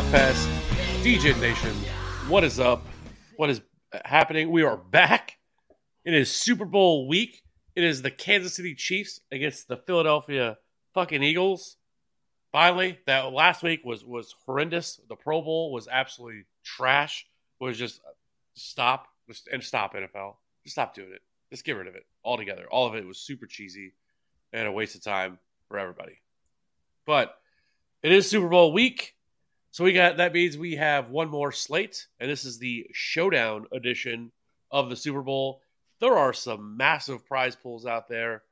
PFS DJ Nation, what is up? What is happening? We are back. It is Super Bowl week. It is the Kansas City Chiefs against the Philadelphia fucking Eagles. Finally, that last week was was horrendous. The Pro Bowl was absolutely trash. It was just stop and stop NFL. Just stop doing it. Just get rid of it altogether. All of it was super cheesy and a waste of time for everybody. But it is Super Bowl week. So we got that means we have one more slate, and this is the showdown edition of the Super Bowl. There are some massive prize pools out there.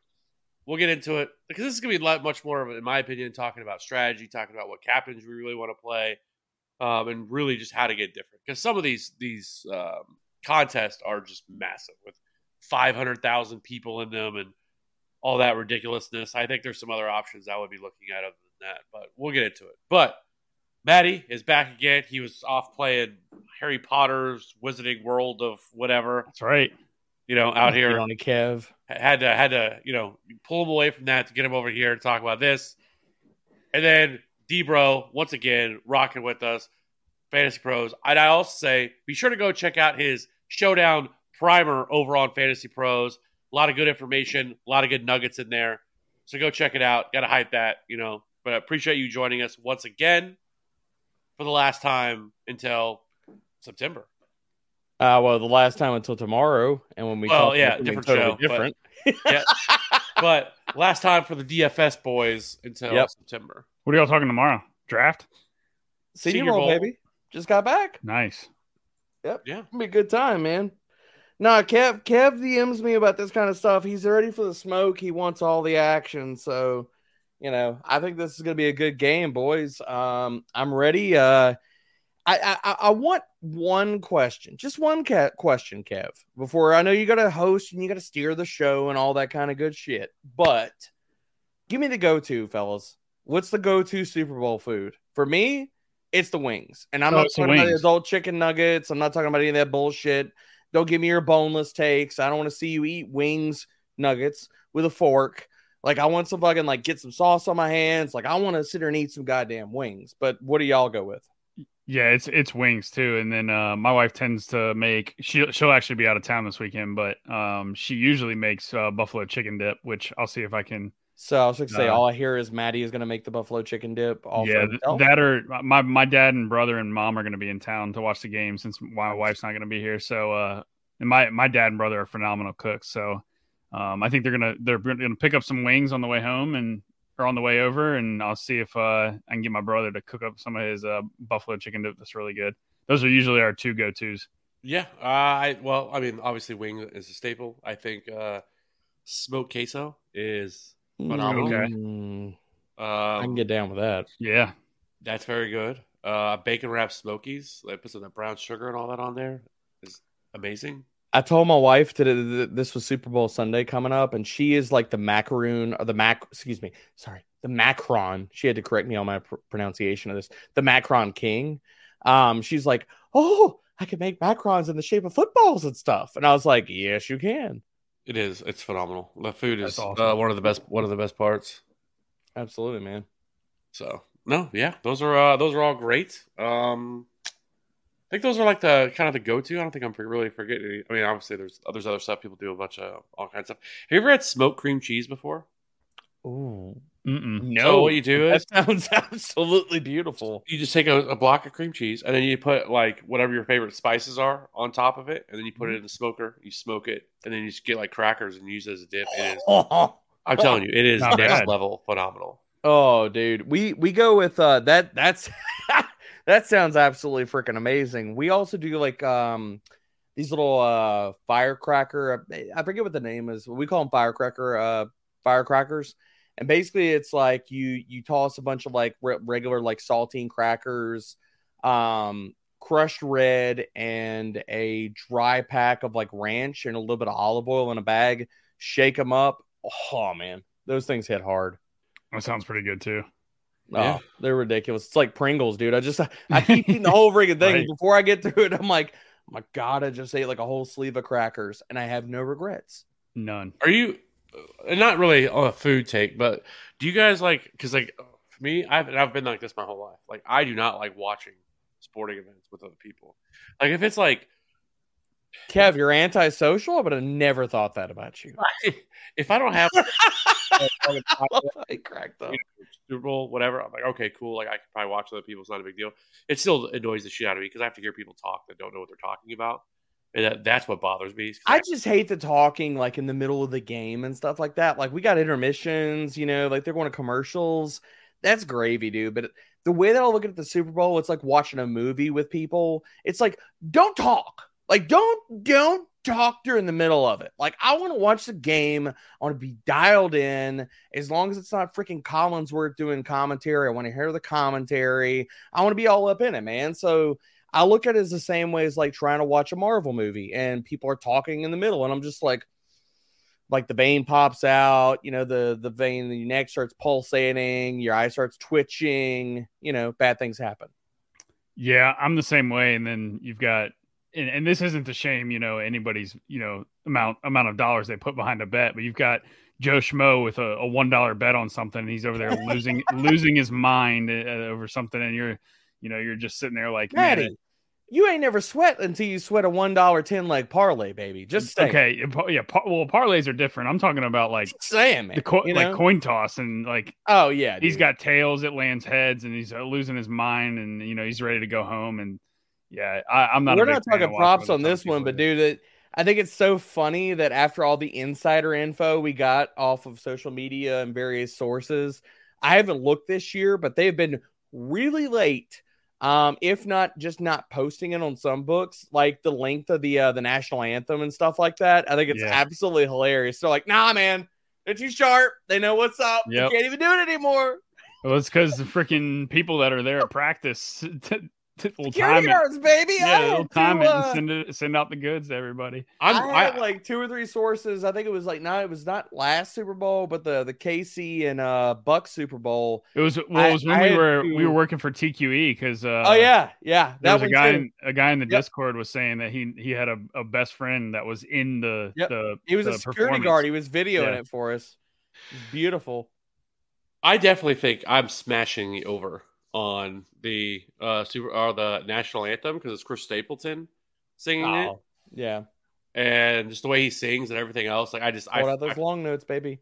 We'll get into it because this is going to be much more of, in my opinion, talking about strategy, talking about what captains we really want to play, um, and really just how to get different. Because some of these these um, contests are just massive with five hundred thousand people in them and all that ridiculousness. I think there's some other options I would be looking at other than that, but we'll get into it. But Maddie is back again. He was off playing Harry Potter's Wizarding World of whatever. That's right. You know, out here on a Kev. had to had to you know pull him away from that to get him over here to talk about this. And then Debro once again rocking with us, Fantasy Pros. And I also say be sure to go check out his Showdown Primer over on Fantasy Pros. A lot of good information, a lot of good nuggets in there. So go check it out. Got to hype that, you know. But I appreciate you joining us once again for the last time until September. Uh, well, the last time until tomorrow, and when we Well, talk yeah, different totally show, but- different. Yeah. but last time for the DFS boys until Yep. September. What are y'all talking tomorrow? Draft? Senior, Senior Bowl, Bowl. baby, just got back. Nice. Yep, Yeah. It'll be a good time, man. Nah, Kev, Kev DMs me about this kind of stuff. He's ready for the smoke. He wants all the action. So, you know, I think this is going to be a good game, boys. Um, I'm ready. Uh, I, I I want one question, just one question, Kev. Before I know you got to host and you got to steer the show and all that kind of good shit, but give me the go-to, fellas. What's the go-to Super Bowl food for me? It's the wings, and I'm Oh, not talking about the wings. adult chicken nuggets. I'm not talking about any of that bullshit. Don't give me your boneless takes. I don't want to see you eat wings nuggets with a fork. Like I want some fucking like get some sauce on my hands. Like I want to sit there and eat some goddamn wings. But what do y'all go with? Yeah, it's it's wings too. And then uh, my wife tends to make she she'll actually be out of town this weekend, but um, she usually makes uh, buffalo chicken dip, which I'll see if I can. So I was going to say Uh, all I hear is Maddie is going to make the buffalo chicken dip. All yeah, th- that or my my dad and brother and mom are going to be in town to watch the game since my wife's not going to be here. So uh, and my my dad and brother are phenomenal cooks. So um, I think they're gonna they're gonna pick up some wings on the way home and or on the way over, and I'll see if uh, I can get my brother to cook up some of his uh, buffalo chicken dip. That's really good. Those are usually our two go tos. Yeah. Uh, I well, I mean, obviously wing is a staple. I think uh smoked queso is phenomenal. Okay. Mm, I can um, get down with that. Yeah, that's very good. Uh bacon wrapped smokies, like put some of that brown sugar and all that on there is amazing. I told my wife that this was Super Bowl Sunday coming up, and she is like the macaroon or the mac. Excuse me, sorry, the macron. She had to correct me on my pr- pronunciation of this. The macron king. Um, she's like, oh, I can make macrons in the shape of footballs and stuff, and I was like, yes, you can, It is. It's phenomenal. The food is awesome. uh, one of the best one of the best parts. absolutely, man. So no, yeah, those are uh, those are all great. Um, I think those are like the kind of the go to. I don't think I'm really forgetting. Any. I mean, obviously there's there's other stuff people do a bunch of all kinds of stuff. Have you ever had smoked cream cheese before? Ooh, Mm-mm. no, So what you do is that sounds absolutely beautiful. you just take a, a block of cream cheese and then you put like whatever your favorite spices are on top of it, and then you put it in the smoker. You smoke it, and then you just get like crackers and use it as a dip. It is. I'm telling you, it is Not next bad. level phenomenal. Oh, dude, we we go with uh that. That's that sounds absolutely freaking amazing. We also do like um these little uh firecracker. I forget what the name is. We call them firecracker uh firecrackers. And basically, it's like you you toss a bunch of like re- regular like saltine crackers, um, crushed red, and a dry pack of like ranch and a little bit of olive oil in a bag. Shake them up. Oh man, those things hit hard. That sounds pretty good too. Yeah. Oh, they're ridiculous. It's like Pringles, dude. I just I keep eating the whole freaking thing. Right. Before I get through it, I'm like, oh my god, I just ate like a whole sleeve of crackers, and I have no regrets. None. Are you uh, not really on a food take, but do you guys like because like for me, I've I've been like this my whole life. Like I do not like watching sporting events with other people. Like if it's like Kev, you're antisocial, but I never thought that about you. if I don't have I cracked up. Super Bowl, whatever, I'm like, okay, cool. Like I can probably watch other people. It's not a big deal. It still annoys the shit out of me because I have to hear people talk that don't know what they're talking about, and that, that's what bothers me. 'cause I just hate the talking like in the middle of the game and stuff like that. Like we got intermissions, you know, like they're going to commercials. That's gravy, dude. But the way that I look at the Super Bowl, it's like watching a movie with people. It's like don't talk. Like don't don't talk in the middle of it. Like I want to watch the game. I want to be dialed in. As long as it's not freaking Collinsworth doing commentary, I want to hear the commentary. I want to be all up in it, man. So I look at it as the same way as like trying to watch a Marvel movie and people are talking in the middle, and I'm just like, like the vein pops out, you know, the the vein, the neck starts pulsating, your eye starts twitching, you know, bad things happen. Yeah, I'm the same way. And then you've got, and, and this isn't to shame, you know, anybody's, you know, amount amount of dollars they put behind a bet, but you've got Joe Schmo with a, a one dollar bet on something, and he's over there losing losing his mind uh, over something, and you're, you know, you're just sitting there like, man, Maddie, you ain't never sweat until you sweat a one dollar ten leg parlay, baby. Just saying. okay, yeah, par- well, parlays are different. I'm talking about like Just saying, man. the co- like know? coin toss and like oh yeah, he's dude. got tails, it lands heads, and he's uh, losing his mind, and you know he's ready to go home. And yeah, I, I'm not. We're not talking props on this one, but dude, it, I think it's so funny that after all the insider info we got off of social media and various sources, I haven't looked this year, but they've been really late. Um, if not just not posting it on some books, like the length of the uh, the national anthem and stuff like that. I think it's Yeah. absolutely hilarious. They're like, nah, man, they're too sharp. They know what's up. Yep. They can't even do it anymore. Well, it's because the freaking people that are there at practice t- t- will Security time it. guards, baby. I Yeah, had they'll time to, uh, and send it, send out the goods to everybody. I'm I had I, like two or three sources. I think it was like not it was not last Super Bowl, but the the KC and uh Buck Super Bowl. It was well, I- it was when I we were to- we were working for TQE because uh, oh yeah, yeah. there was a guy in, a guy in the Yep. Discord was saying that he he had a, a best friend that was in the Yep. the He was the a security guard. He was videoing Yeah. it for us. It was beautiful. I definitely think I'm smashing the over on the uh super or the national anthem because it's Chris Stapleton singing it, Oh, yeah. and just the way he sings and everything else. Like I just I, Hold out those I- long notes, baby.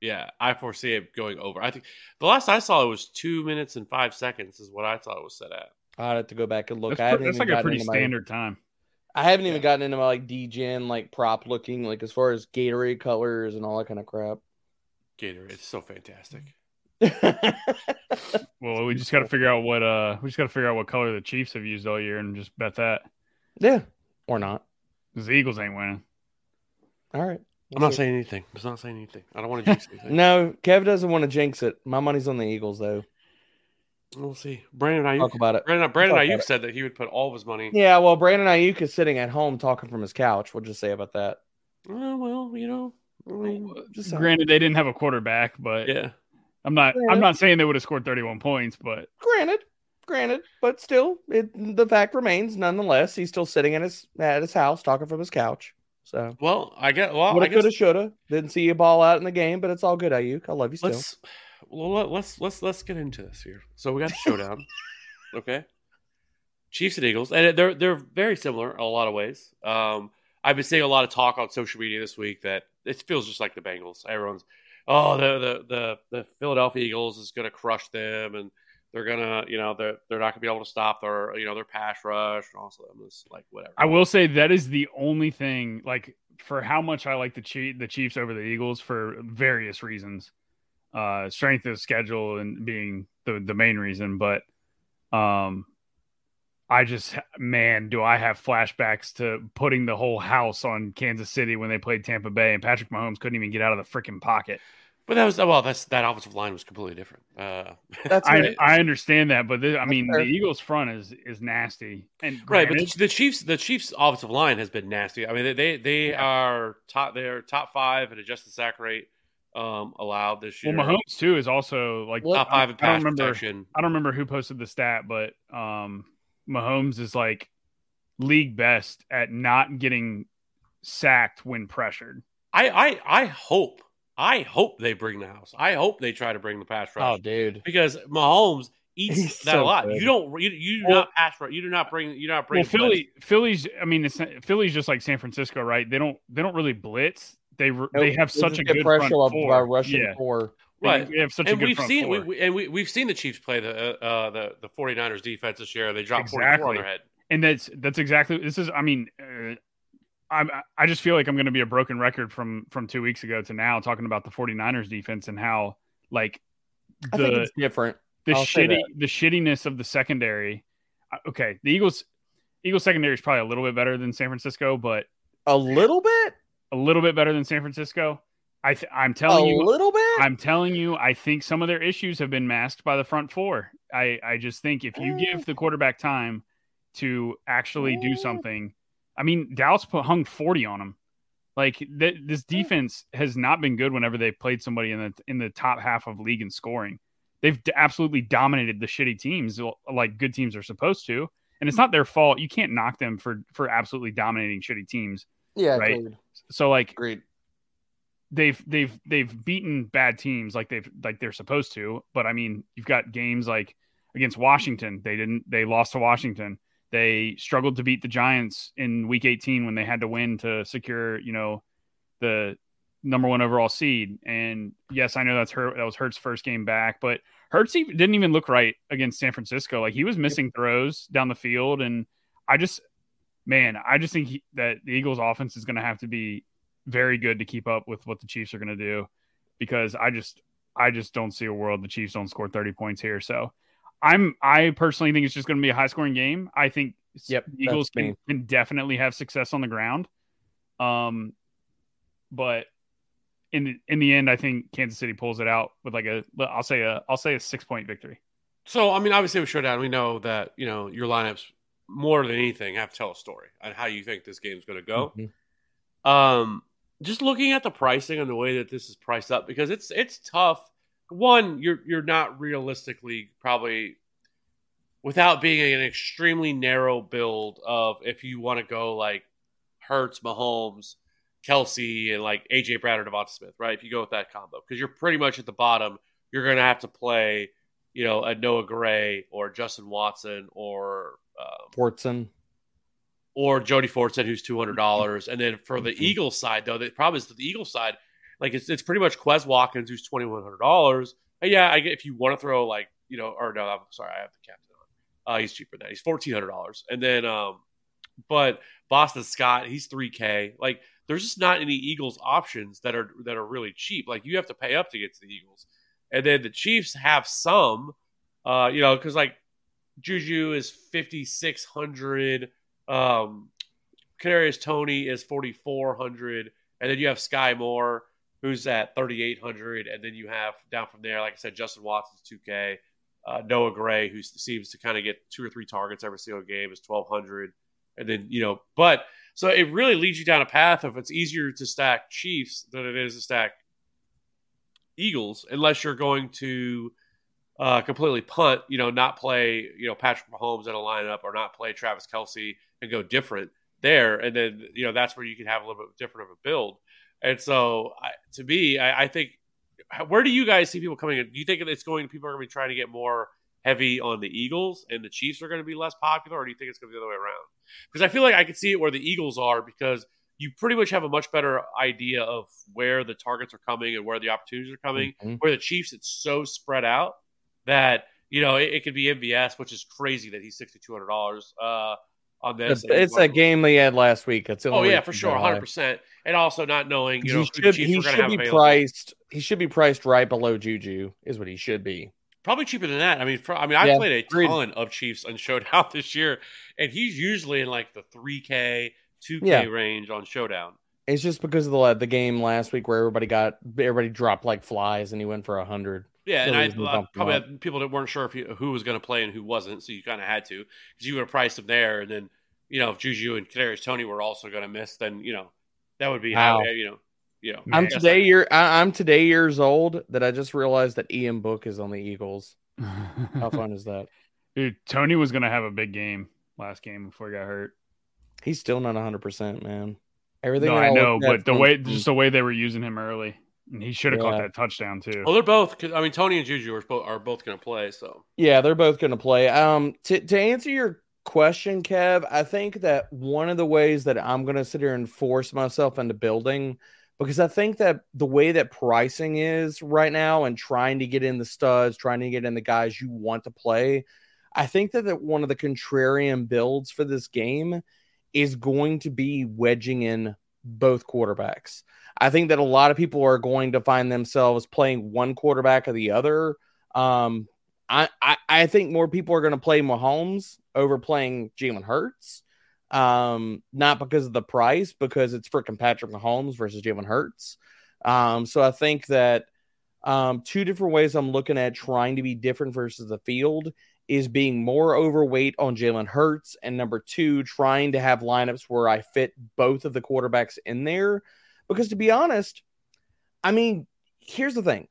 yeah I foresee it going over. I think the last I saw it was two minutes and five seconds is what I thought it was set at. I'd have to go back and look. That's, I haven't that's even like a pretty into my- standard time. I haven't even Yeah. gotten into my like DGen like prop looking like as far as Gatorade colors and all that kind of crap. Gatorade, it's so fantastic. Well, we just got to figure out what uh we just got to figure out what color the Chiefs have used all year and just bet that yeah, or not. the Eagles ain't winning. All right. I'm not saying anything. I'm not saying anything. I don't want to jinx anything. No, Kev doesn't want to jinx it. My money's on the Eagles though. We'll see. Brandon Aiyuk. Talk about it. Brandon, Brandon Talk about Aiyuk it. said that he would put all of his money. Yeah, well, Brandon Aiyuk is sitting at home talking from his couch. We'll just say about that. Oh, well, you know. I mean, Just. Granted, they didn't have a quarterback, but yeah. I'm not Yeah. I'm not saying they would have scored 31 points, but granted, granted, but still, it, the fact remains, nonetheless, he's still sitting at his at his house talking from his couch. So Well, I get. Well, I woulda, guess coulda, shoulda. Didn't see you ball out in the game, but it's all good, Aiyuk. I love you still. let's well, let- let's let's let's get into this here. So we got the showdown. okay. Chiefs and Eagles, and they're they're very similar in a lot of ways. Um, I've been seeing a lot of talk on social media this week that it feels just like the Bengals. Everyone's, oh, the the the, the Philadelphia Eagles is going to crush them, and They're gonna, you know, they're they're not gonna be able to stop their, you know, their pass rush. And also, I'm just like whatever. I will say that is the only thing, like for how much I like the Chief, the Chiefs over the Eagles for various reasons, uh, strength of schedule and being the the main reason. But, um, I just man, do I have flashbacks to putting the whole house on Kansas City when they played Tampa Bay and Patrick Mahomes couldn't even get out of the freaking pocket. But that was well, that's that offensive line was completely different. Uh, That's I. I understand that, but this, I mean, fair. the Eagles front is is nasty. And right, but granted- the, the Chiefs, the Chiefs' offensive line has been nasty. I mean, they they, they are top. They're top five in adjusted sack rate um, allowed this year. well, year. Mahomes too is also like Well, top five in I don't remember- protection. I don't remember who posted the stat, but um, Mahomes is like league best at not getting sacked when pressured. I, I I hope I hope they bring the house. I hope they try to bring the pass rush oh, dude. because Mahomes eats He's that so a lot. good. You don't you, you do Well- not pass rush. You do not bring you do not bring Well, Philly, Philly's. I mean, it's, Philly's just like San Francisco, right? They don't they don't really blitz. They re- they have such a good pressure front off four. by rushing yeah, four. They- Right. They have such a good we've front seen four. we, we, and we we've seen the Chiefs play the uh, uh, the the 49ers defense this year. They dropped 44 Exactly. on their head. and that's that's exactly this is i mean uh, i'm i just feel like i'm going to be a broken record from from two weeks ago to now talking about the 49ers defense and how like I think the it's different. the I'll shitty the shittiness of the secondary uh, okay the eagles eagles secondary is probably a little bit better than san francisco but A little bit? a little bit better than san francisco i th- i'm A telling you little bit? I'm telling you, I think some of their issues have been masked by the front four. I, I just think if you give oh. the quarterback time to actually do oh. something, I mean, Dallas put, hung 40 on them. Like th- this oh. defense has not been good whenever they played somebody in the in the top half of league in scoring. They've d- absolutely dominated the shitty teams, like good teams are supposed to. And it's not their fault. You can't knock them for for absolutely dominating shitty teams. yeah, right. agreed. So like agreed. They've they've they've beaten bad teams like they've like they're supposed to but i mean you've got games like against washington they didn't they lost to washington. They struggled to beat the giants in week 18 when they had to win to secure you know the number one overall seed. And yes i know that's her that was Hurts' first game back but Hurts didn't even look right against san francisco. Like he was missing throws down the field and i just man i just think he, that the eagles offense is going to have to be very good to keep up with what the Chiefs are going to do because I just I just don't see a world the Chiefs don't score 30 points here. So I'm I personally think it's just going to be a high scoring game. I think Yep, Eagles can, can definitely have success on the ground. Um but in the, in the end I think Kansas City pulls it out with like a I'll say a I'll say a 6 point victory. So I mean, obviously with showdown, we know that you know your lineups more than anything have to tell a story on how you think this game's going to go. Mhm. Um, just looking at the pricing and the way that this is priced up because it's it's tough. One, you're you're not realistically probably without being an extremely narrow build of if you want to go like Hurts, Mahomes, Kelce, and like AJ Brown or Devonta Smith, right? If you go with that combo, because you're pretty much at the bottom, you're going to have to play, you know, a Noah Gray or Justin Watson or um, Fortson. Or Jody Fortson, who's two hundred dollars, and then for the Mhm. Eagles side, though, the problem is the Eagles side, like it's it's pretty much Quez Watkins, who's twenty one hundred dollars. Yeah, I get if you want to throw like you know, or no, I'm sorry, I have the captain on. Uh, he's cheaper than that. He's fourteen hundred dollars, and then um, but Boston Scott, he's three K. Like there's just not any Eagles options that are that are really cheap. Like you have to pay up to get to the Eagles, and then the Chiefs have some, uh, you know, because like Juju is fifty six hundred. Um, Kadarius Toney is forty four hundred, and then you have Skyy Moore who's at thirty eight hundred, and then you have down from there, like I said, Justin Watson's two K. Uh, Noah Gray, who seems to kind of get two or three targets every single game, is twelve hundred, and then you know, but so it really leads you down a path of it's easier to stack Chiefs than it is to stack Eagles, unless you're going to uh, completely punt, you know, not play, you know, Patrick Mahomes in a lineup or not play Travis Kelce and go different there. And then, you know, that's where you can have a little bit different of a build. And so I, to me, I, I think, where do you guys see people coming in? Do you think it's going, people are going to be trying to get more heavy on the Eagles and the Chiefs are going to be less popular? Or do you think it's going to be the other way around? Because I feel like I can see it where the Eagles are because you pretty much have a much better idea of where the targets are coming and where the opportunities are coming Mhm. where the Chiefs it's so spread out that you know, it, it could be MVS, which is crazy that he's sixty two hundred dollars uh, on this. It's, it's that game they had last week. The Oh yeah, for sure, hundred percent. And also not knowing, you know, he should, he were going to should be available. priced. He should be priced right below Juju. Is what he should be. Probably cheaper than that. I mean, for, I mean, I Yeah, played a agreed. ton of Chiefs on Showdown this year, and he's usually in like the three K, two K range on Showdown. It's just because of the the game last week where everybody got everybody dropped like flies and he went for a hundred. Yeah, and I he's uh, probably had people that weren't sure if he, who was going to play and who wasn't, so you kind of had to because you would have priced him there, and then you know if Juju and Kadarius Toney were also going to miss, then you know that would be how Wow. you know you know. I'm today I- year I, I'm today years old that I just realized that Ian Book is on the Eagles. How fun is that? Dude, Toney was gonna have a big game last game before he got hurt. He's still not 100, percent man. Everything No, I know, but the way just the way they were using him early, and he should have caught that touchdown too. Well, they're both. I mean, Toney and Juju are both are both going to play. So Yeah, they're both going to play. Um, to to answer your question, Kev, I think that one of the ways that I'm going to sit here and force myself into building, because I think that the way that pricing is right now and trying to get in the studs, trying to get in the guys you want to play, I think that, that one of the contrarian builds for this game is going to be wedging in both quarterbacks. I think that a lot of people are going to find themselves playing one quarterback or the other. Um, I, I, I think more people are going to play Mahomes over playing Jalen Hurts. Um, not because of the price, because it's freaking Patrick Mahomes versus Jalen Hurts. Um, so I think that um, two different ways I'm looking at trying to be different versus the field is being more overweight on Jalen Hurts, and number two, trying to have lineups where I fit both of the quarterbacks in there. Because to be honest, I mean, here's the thing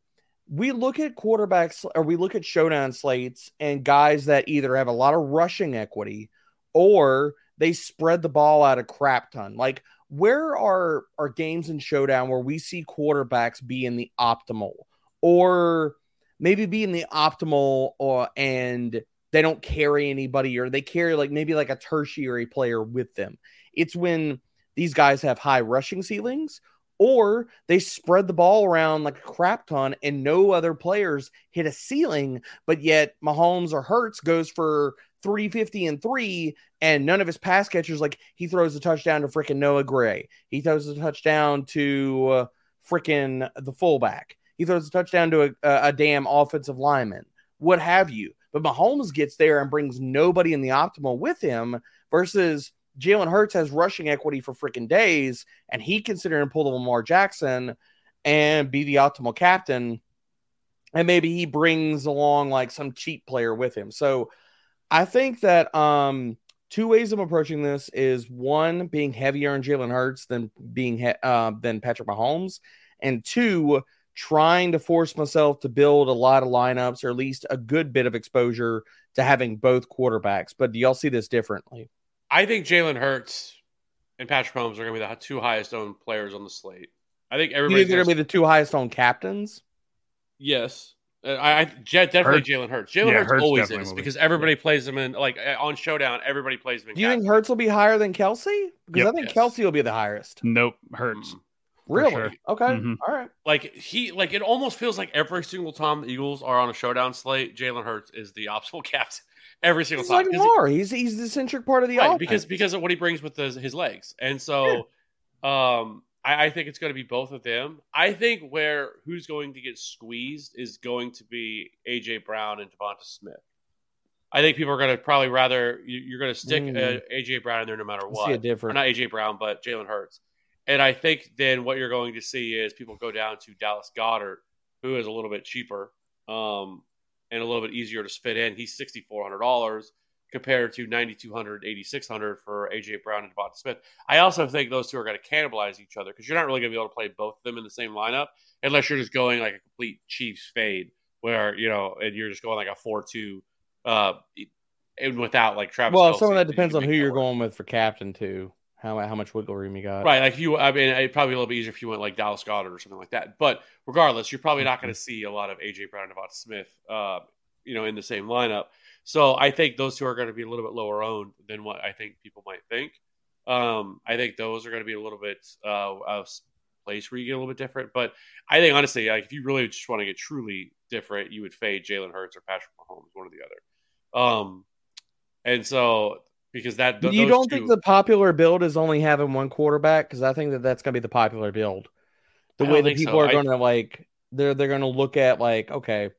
we look at quarterbacks or we look at showdown slates and guys that either have a lot of rushing equity or they spread the ball out a crap ton. Like, where are are games in showdown where we see quarterbacks be in the optimal or maybe be in the optimal or and they don't carry anybody or they carry like maybe like a tertiary player with them. It's when these guys have high rushing ceilings or they spread the ball around like a crap ton and no other players hit a ceiling, but yet Mahomes or Hurts goes for 350 and three, and none of his pass catchers, like he throws a touchdown to freaking Noah Gray. He throws a touchdown to uh, freaking the fullback. He throws a touchdown to a, a, damn offensive lineman, what have you. But Mahomes gets there and brings nobody in the optimal with him versus Jalen Hurts has rushing equity for freaking days, and he considering pull the Lamar Jackson and be the optimal captain. And maybe he brings along like some cheap player with him. So I think that um two ways I'm approaching this is one being heavier on Jalen Hurts than being he- uh, than Patrick Mahomes, and two trying to force myself to build a lot of lineups or at least a good bit of exposure to having both quarterbacks. But do y'all see this differently? I think Jalen Hurts and Patrick Mahomes are going to be the two highest owned players on the slate. I think You everybody's they're gonna be the two highest owned captains? Yes. Uh, I, I definitely Hurts- Jalen Hurts. Jalen Yeah, Hurts, Hurts always is will be. because everybody plays him in like uh, on Showdown. Everybody plays him in. Do you think captain. Hurts will be higher than Kelce? Because Yep. I think Yes. Kelce will be the highest. Nope, hurts. Mm. For Really? sure. Okay. Mhm. All right. like he like it almost feels like every single time the Eagles are on a Showdown slate, Jalen Hurts is the optimal captain every single He's time. like 'Cause he- He's he's the centric part of the right, offense. because because of what he brings with his, his legs, and so um, I, I think it's going to be both of them. I think where who's going to get squeezed is going to be AJ Brown and Devonta Smith. I think people are going to probably rather you, you're going to stick Mm. uh, AJ Brown in there no matter what. see a Or difference. not AJ Brown, but Jalen Hurts. And I think then what you're going to see is people go down to Dallas Goedert, who is a little bit cheaper um, and a little bit easier to spit in. He's sixty four hundred dollars compared to 9200 8600 for AJ Brown and Devonta Smith. I also think those two are going to cannibalize each other because you're not really going to be able to play both of them in the same lineup unless you're just going like a complete Chiefs fade where you know and you're just going like a four two uh and without like Travis. well, Kelce, some of that depends on who you're work. going with for captain too. How how much wiggle room you got? Right, like if you, I mean, it'd probably be a little bit easier if you went like Dallas Goedert or something like that. But regardless, you're probably not going to see a lot of AJ Brown and Devonta Smith, uh, you know, in the same lineup. So I think those two are going to be a little bit lower owned than what I think people might think. Um, I think those are going to be a little bit uh, uh, place where you get a little bit different. But I think honestly, like if you really just want to get truly different, you would fade Jalen Hurts or Patrick Mahomes, one or the other. Um, and so because that th- you don't two- think the popular build is only having one quarterback? Because I think that that's going to be the popular build. The I way that people so. are I- going to like they're they're going to look at like okay,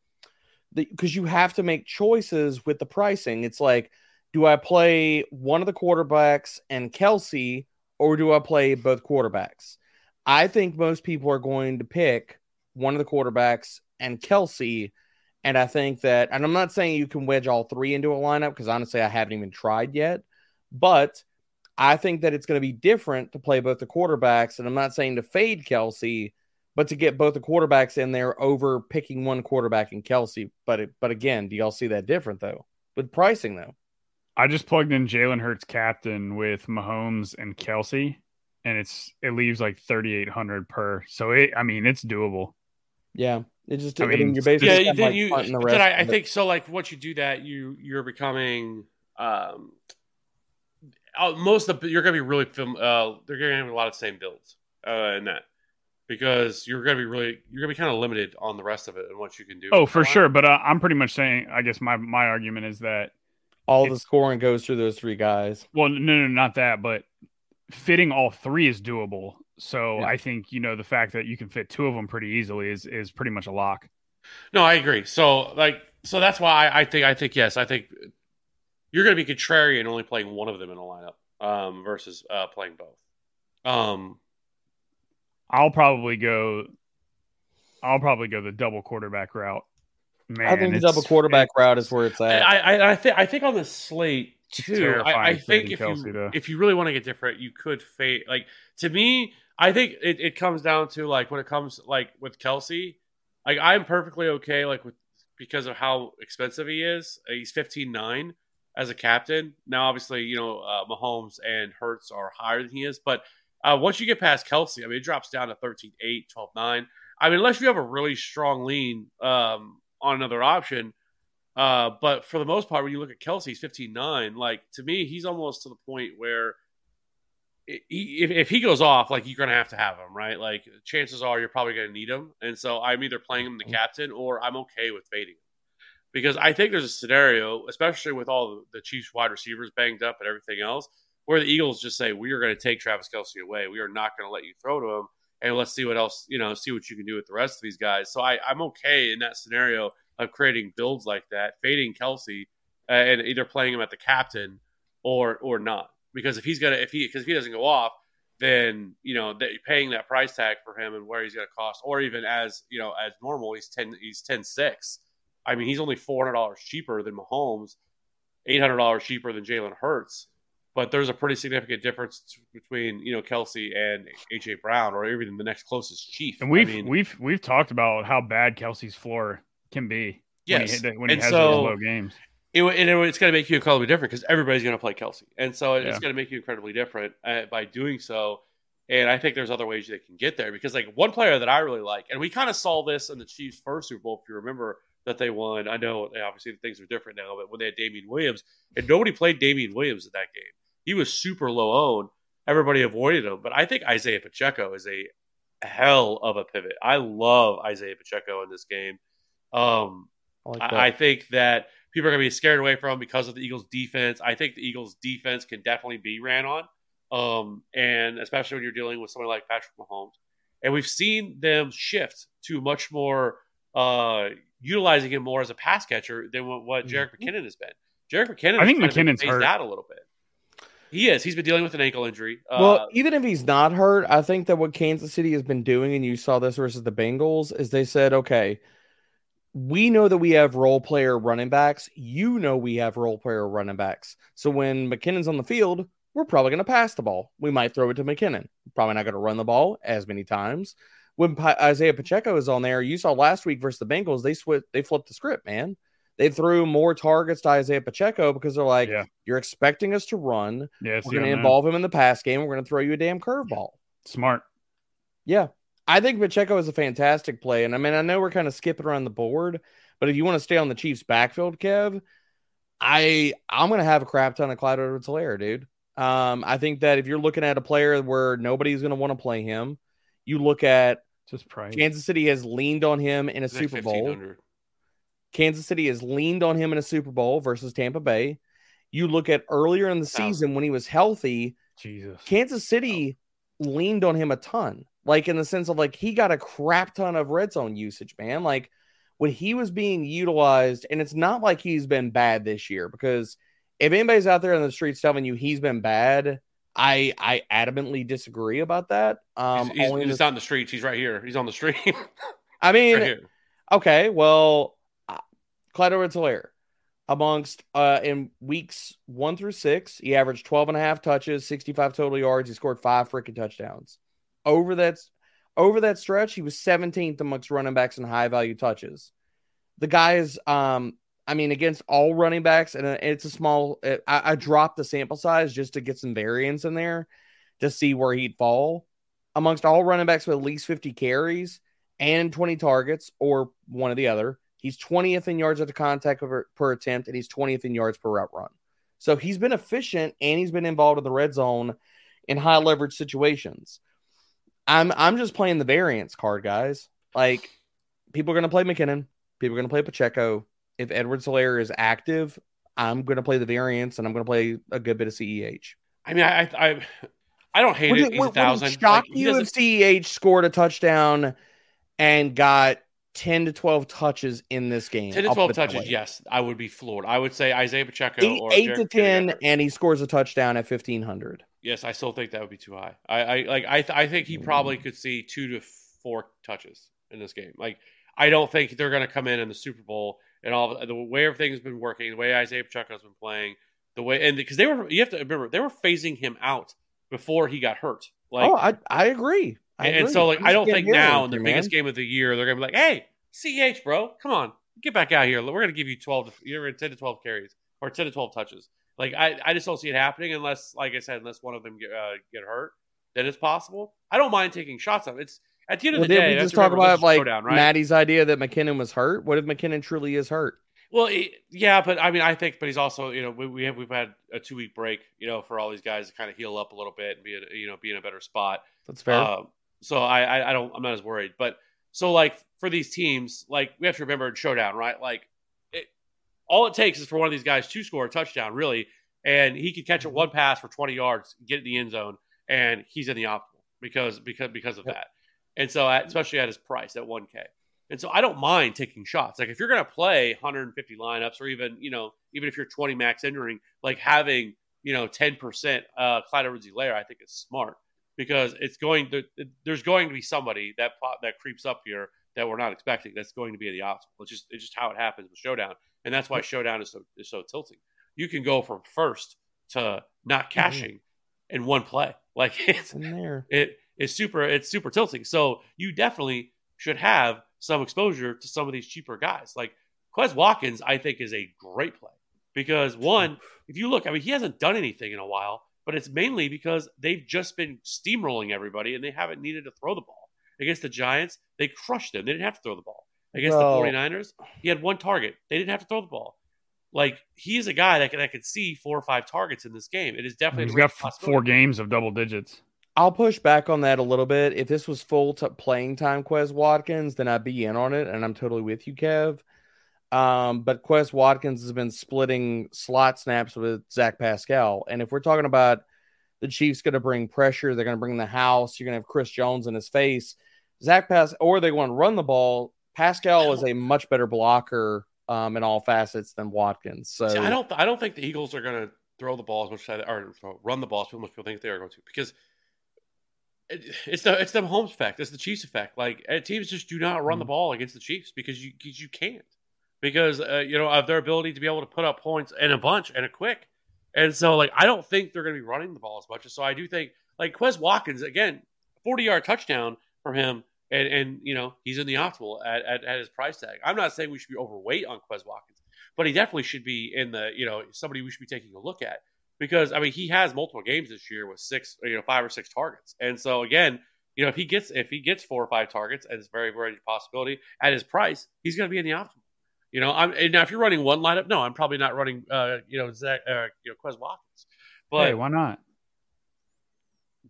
because you have to make choices with the pricing. It's like, do I play one of the quarterbacks and Kelce, or do I play both quarterbacks? I think most people are going to pick one of the quarterbacks and Kelce. And I think that, and I'm not saying you can wedge all three into a lineup because honestly, I haven't even tried yet. But I think that it's going to be different to play both the quarterbacks. And I'm not saying to fade Kelce, but to get both the quarterbacks in there over picking one quarterback in Kelce. But it, but again, do y'all see that different though with pricing though? I just plugged in Jalen Hurts captain with Mahomes and Kelce, and it's it leaves like thirty eight hundred per. So it, I mean, it's doable. Yeah, it just I I mean, mean, you're basically yeah, then like you. punting the Then I, I of it. think so. Like once you do that, you you're becoming. Um, uh, most of the you're going to be really film. Uh, they're going to have a lot of the same builds uh, in that because you're going to be really you're going to be kind of limited on the rest of it and what you can do. Oh, for sure. But uh, I'm pretty much saying, I guess my my argument is that all the scoring goes through those three guys. well, no, no, not that, but fitting all three is doable. So Yeah. I think you know the fact that you can fit two of them pretty easily is is pretty much a lock. No, I agree. So like so that's why I, I think I think yes, I think you're going to be contrarian only playing one of them in a lineup um, versus uh, playing both. Um, I'll probably go. I'll probably go the double quarterback route. Man, I think the double quarterback route is where it's at. I, I think I think on the slate too. I, I think if Kelce, you though. if you really want to get different, you could fade. Like to me, I think it, it comes down to like when it comes like with Kelce, like I'm perfectly okay like with because of how expensive he is. Uh, He's fifteen nine as a captain. Now, obviously, you know uh, Mahomes and Hurts are higher than he is, but uh, once you get past Kelce, I mean, it drops down to 13 8, 12 9. I mean, unless you have a really strong lean um, on another option. Uh, but for the most part, when you look at Kelce, he's 15 9. Like, to me, he's almost to the point where he, if, if he goes off, like, you're going to have to have him, right? Like, chances are you're probably going to need him. And so I'm either playing him the captain or I'm okay with fading him. Because I think there's a scenario, especially with all the Chiefs wide receivers banged up and everything else, where the Eagles just say, we are going to take Travis Kelce away. We are not going to let you throw to him. And let's see what else, you know, see what you can do with the rest of these guys. So I, I'm okay in that scenario of creating builds like that, fading Kelce uh, and either playing him at the captain or or not. Because if he's gonna if he because if he doesn't go off, then you know that paying that price tag for him and where he's gonna cost, or even as you know as normal, he's ten he's ten six. I mean, he's only four hundred dollars cheaper than Mahomes, eight hundred dollars cheaper than Jalen Hurts. But there's a pretty significant difference t- between you know Kelce and AJ Brown, or even the next closest Chief. And we've I mean, we've we've talked about how bad Kelce's floor can be. Yes. when he, when he has so- those low games. it, and it, it's going to make you incredibly different because everybody's going to play Kelce, and so it's Yeah. going to make you incredibly different uh, by doing so. And I think there's other ways they can get there because, like, one player that I really like, and we kind of saw this in the Chiefs' first Super Bowl, if you remember that they won. I know obviously the things are different now, but when they had Damien Williams, and nobody played Damien Williams in that game, he was super low owned. Everybody avoided him, but I think Isaiah Pacheco is a hell of a pivot. I love Isaiah Pacheco in this game. Um, I like. I, I think that people are going to be scared away from him because of the Eagles' defense. I think the Eagles' defense can definitely be ran on, um, and especially when you're dealing with somebody like Patrick Mahomes. And we've seen them shift to much more uh, utilizing him more as a pass catcher than what, what Jerick McKinnon has been. Jerick McKinnon, I think has kind of been McKinnon's phased hurt. out a little bit. He is. He's been dealing with an ankle injury. Uh, Well, even if he's not hurt, I think that what Kansas City has been doing, and you saw this versus the Bengals, is they said, okay, we know that we have role player running backs. You know we have role player running backs. So when McKinnon's on the field, we're probably going to pass the ball. We might throw it to McKinnon. Probably not going to run the ball as many times. When Pa- Isaiah Pacheco is on there, you saw last week versus the Bengals, they switched, they flipped the script, man. They threw more targets to Isaiah Pacheco because they're like, Yeah. you're expecting us to run. Yeah, We're going to involve him in the pass game. We're going to throw you a damn curveball. smart. Yeah. I think Pacheco is a fantastic play. And I mean, I know we're kind of skipping around the board, but if you want to stay on the Chiefs backfield, Kev, I I'm gonna have a crap ton of Clyde Edwards-Helaire, dude. Um, I think that if you're looking at a player where nobody's gonna want to play him, You look at Just price. Kansas City has leaned on him in a Super Bowl. Kansas City has leaned on him in a Super Bowl versus Tampa Bay. You look at earlier in the season when he was healthy, Jesus. Kansas City leaned on him a ton. Like in the sense of like he got a crap ton of red zone usage, man. Like when he was being utilized, and it's not like he's been bad this year because if anybody's out there in the streets telling you he's been bad, I I adamantly disagree about that. Um, he's, he's, he's in the streets. He's right here. He's on the street. I mean, right. Okay, well, uh, Clyde Edwards-Helaire amongst uh in weeks one through six, he averaged 12 and a half touches, 65 total yards. He scored five freaking touchdowns. Over that over that stretch, he was 17th amongst running backs in high value touches. The guy is um I mean, against all running backs, and uh, it's a small. I, I dropped the sample size just to get some variance in there to see where he'd fall. Amongst all running backs with at least 50 carries, and 20 targets or one or the other. He's 20th in yards at the contact per, per attempt and he's 20th in yards per route run. So he's been efficient and he's been involved in the red zone in high leverage situations. I'm I'm just playing the variance card, guys. Like people are to play McKinnon, people are to play Pacheco. If Edwards-Helaire is active, I'm going to play the variance and I'm going to play a good bit of CEH. I mean, I I, I don't hate Would it. He's would, thousand. shock Like, you if CEH scored a touchdown and got 10 to 12 touches in this game? 10 to 12 put it that touches, yes, I would be floored. I would say Isaiah Pacheco Eight, or eight Jared to. 10, and he scores a touchdown at 1500. Yes, I still think that would be too high. I, I like I th- I think he probably Mm. could see two to four touches in this game. Like I don't think they're going to come in in the Super Bowl and all the way everything's been working, the way Isaiah Pacheco's been playing, the way and because they were you have to remember they were phasing him out before he got hurt. Like oh, I, I agree. I and, agree. so like He's I don't think now in the man. biggest game of the year they're gonna be like, hey, CH bro, come on, get back out here. We're gonna give you twelve, to, you're ten to twelve carries or ten to twelve touches. Like I, I just don't see it happening unless, like I said, unless one of them get uh, get hurt. Then it's possible. I don't mind taking shots of it. It's at the end of Well, the day. we just talk about like showdown, right? Maddie's idea that McKinnon was hurt? What if McKinnon truly is hurt? Well, yeah, but I mean, I think, but he's also, you know, we, we have we've had a two week break, you know, for all these guys to kind of heal up a little bit and be, in, you know, be in a better spot. That's fair. Um, so I, I I don't I'm not as worried. But so like for these teams, like we have to remember in showdown, right? Like it, all it takes is for one of these guys to score a touchdown, really, and he could catch a one pass for 20 yards, get in the end zone, and he's in the optimal because because because of Yep. that. And so at, especially at his price at 1K. And so I don't mind taking shots. Like if you're going to play 150 lineups, or even you know, even if you're 20 max entering, like having you know 10% uh, Clyde Edwards-Helaire, I think is smart because it's going to there's going to be somebody that pop, that creeps up here that we're not expecting. That's going to be the optimal. It's just it's just how it happens with showdown, and that's why showdown is so is so tilting. You can go from first to not cashing in one play. Like it's it's in there. it is super it's super tilting. So you definitely should have some exposure to some of these cheaper guys. Like Quez Watkins, I think is a great play because one, if you look, I mean, he hasn't done anything in a while, but it's mainly because they've just been steamrolling everybody and they haven't needed to throw the ball. Against the Giants, they crushed them. They didn't have to throw the ball. Against the 49ers, he had one target. They didn't have to throw the ball. Like he is a guy that can, that could see four or five targets in this game. It is definitely he's got four games of double digits. I'll push back on that a little bit. If this was full playing time, Quez Watkins, then I'd be in on it, and I'm totally with you, Kev. Um, but Quez Watkins has been splitting slot snaps with Zach Pascal, and if we're talking about the Chiefs going to bring pressure, they're going to bring the house. You're going to have Chris Jones in his face. Zach Pass, or they want to run the ball. Pascal is a much better blocker um, in all facets than Watkins. So See, I don't. I don't think the Eagles are going to throw the ball as much as or run the ball as much people think they are going to because it, it's the it's the Holmes effect. It's the Chiefs effect. Like uh, teams just do not run the Mhm. ball against the Chiefs because you you can't because uh, you know of their ability to be able to put up points in a bunch and a quick. And so like I don't think they're going to be running the ball as much. So I do think like Quez Watkins again, forty yard touchdown from him. And, and you know he's in the optimal at, at, at his price tag. I'm not saying we should be overweight on Quez Watkins, but he definitely should be in the you know somebody we should be taking a look at because I mean he has multiple games this year with six you know five or six targets, and so again you know if he gets if he gets four or five targets, and it's very very possibility at his price, he's going to be in the optimal. You know, I'm and now if you're running one lineup, no, I'm probably not running uh you know Zach uh, you know Quez Watkins, but hey, why not?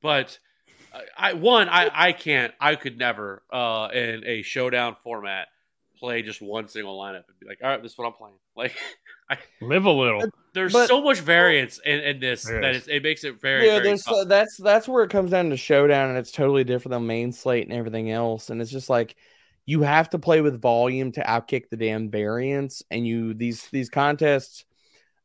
but I one I I can't I could never uh in a showdown format play just one single lineup and be like, all right, this is what I'm playing. Like Live a little. there's But- so much variance in, in this There that is. it's, it makes it very yeah, very there's tough. that's that's where it comes down to showdown, and it's totally different than main slate and everything else. And it's just like you have to play with volume to outkick the damn variance. And you these these contests,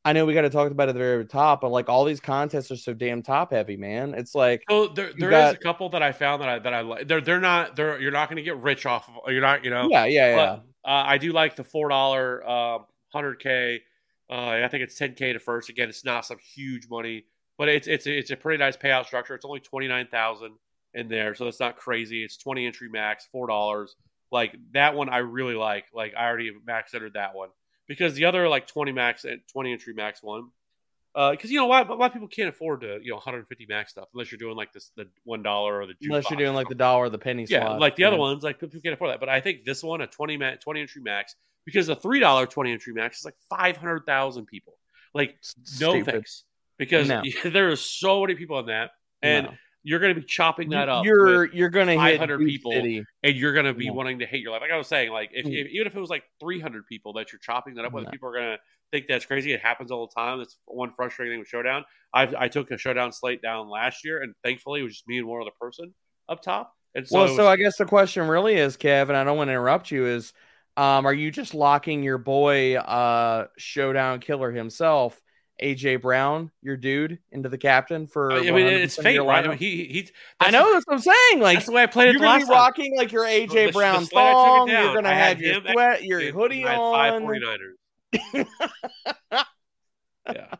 I know we got to talk about it at the very top, but like all these contests are so damn top heavy, man. It's like So there, there is got- a couple that I found that I that I like. They're they're not they're you're not going to get rich off of. You're not you know. yeah, yeah, yeah. But, uh, I do like the four dollar um, hundred k. Uh, I think it's ten k to first. Again, it's not some huge money, but it's it's it's a pretty nice payout structure. It's only twenty nine thousand in there, so that's not crazy. It's twenty entry max, four dollars. Like that one, I really like. Like I already max entered that one because the other like twenty max and twenty entry max one. Because you know a lot, a lot of people can't afford to you know 150 max stuff unless you're doing like this the one dollar or the Unless you're doing like the dollar or the penny Yeah, slots, like the other ones, like people can't afford that. But I think this one, a twenty ma- twenty entry max, because the three dollar twenty entry max is like five hundred thousand people. Like no Stupid. thanks, because No. there are so many people on that, and No. you're going to be chopping that up. You're you're gonna hit 500 Duke people. City. and you're going to be No. wanting to hate your life. Like I was saying, like if, Mm. if even if it was like three hundred people that you're chopping that up with, people are going to think that's crazy. It happens all the time. That's one frustrating thing with Showdown. I I took a Showdown slate down last year, and thankfully it was just me and one other person up top. And so, well, was- so I guess the question really is, Kev, and I don't want to interrupt you, is um, are you just locking your boy uh showdown killer himself, AJ Brown, your dude, into the captain for I mean, it's fate, right? I mean, he he. I know that's what I'm saying. Like that's the way I played it you're gonna last be time. rocking like your AJ The- the Brown thong. You're gonna have your him, sweat, your Dude, hoodie I had five on. 49ers. yeah.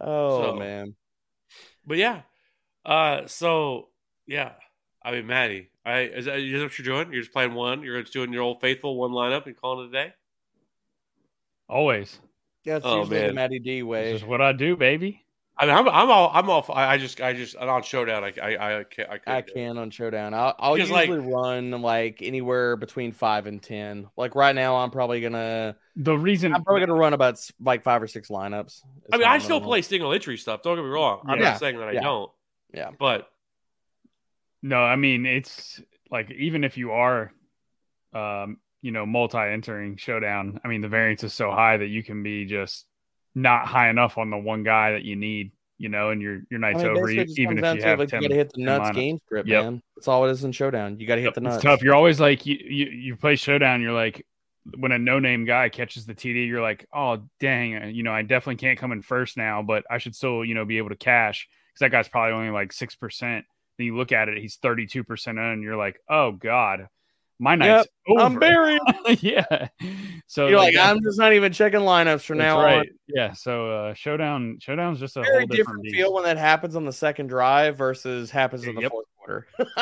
Oh So- man, But yeah. Uh so yeah. I mean Maddie, I is that, is that what you're doing? You're just playing one, you're just doing your old faithful one lineup and calling it a day? Always. that's Oh, usually the man. Matty D way. This is what I do, baby. I mean I'm I'm all I'm all I, I just I just on showdown I I I can't I, I couldn't do it. can on Showdown. I'll, I'll Because, usually like- run like anywhere between five and ten. Like right now, I'm probably gonna The reason I'm probably gonna run about like five or six lineups. I mean I still play single entry stuff. Don't get me wrong. I'm Yeah. not saying that I Yeah. don't. Yeah. But No, I mean it's like even if you are, um, you know, multi-entering showdown. I mean, the variance is so high that you can be just not high enough on the one guy that you need. You know, and your your I night's mean, over. basically, it just Even if you have like, 10, you gotta hit the nuts game script, Yep. man. That's all it is in Showdown. You gotta hit the nuts. It's tough. You're always like you, you you play showdown. You're like when a no name guy catches the TD, you're like, oh dang, uh, you know, I definitely can't come in first now, but I should still you know be able to cash because that guy's probably only like six percent. Then you look at it, he's thirty two percent in, and you're like, oh god, my night's over. I'm buried. yeah. So You're like, that's- I'm just not even checking lineups from now right. on. Yeah. So uh, showdown, showdown's just a Very whole different different, feel when that happens on the second drive versus happens in the Yep. fourth quarter.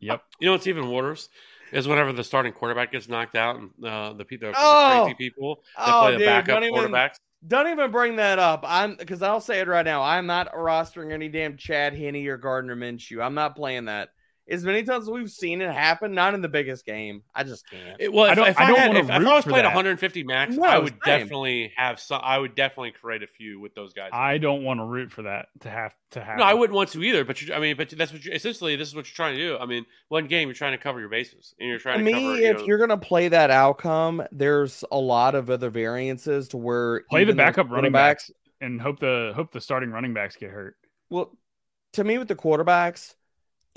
Yep. you know what's even worse is whenever the starting quarterback gets knocked out and uh, the people the Oh! crazy people that Oh, play the dude, backup don't even- quarterbacks. Don't even bring that up. I'm because I'll say it right now. I'm not rostering any damn Chad Henne or Gardner Minshew. I'm not playing that. As many times as we've seen it happen, not in the biggest game. I just can't. It, well, I don't- if I I, don't had, wanna if, if I was playing that. 150 max, No, I would same. definitely have some. I would definitely create a few with those guys. I don't want to root for that to have to happen. no, I wouldn't want to either. But you, I mean, but that's what you essentially this is what you're trying to do. I mean, one game you're trying to cover your bases, and you're trying To to, me, cover. you if know- you're gonna play that outcome, there's a lot of other variances to where play the backup running backs and hope the hope the starting running backs get hurt. Well, to me, with the quarterbacks,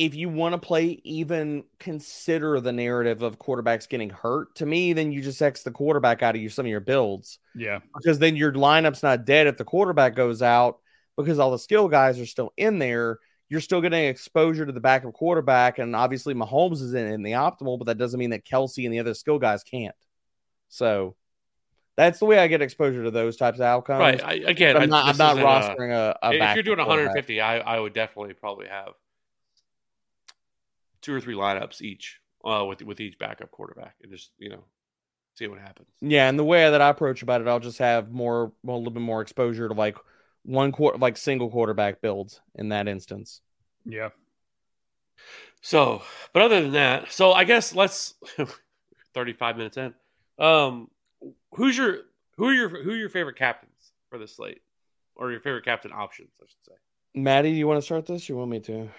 if you want to play, even consider the narrative of quarterbacks getting hurt. To me, then you just X the quarterback out of your, some of your builds Yeah. because then your lineup's not dead if the quarterback goes out because all the skill guys are still in there. You're still getting exposure to the backup quarterback, and obviously Mahomes is in, in the optimal, but that doesn't mean that Kelce and the other skill guys can't. So that's the way I get exposure to those types of outcomes. right I, again, I'm not, I'm not rostering a, a if you're doing 150, I, I would definitely probably have two or three lineups each uh, with with each backup quarterback, and just you know see what happens. Yeah, and the way that I approach about it, I'll just have more, well, a little bit more exposure to like one quarter, like single quarterback builds in that instance. Yeah. So, but other than that, so I guess let's 35 minutes in. Um, who's your who are your who are your favorite captains for this slate, or your favorite captain options? I should say. Maddie, do you want to start this? You want me to?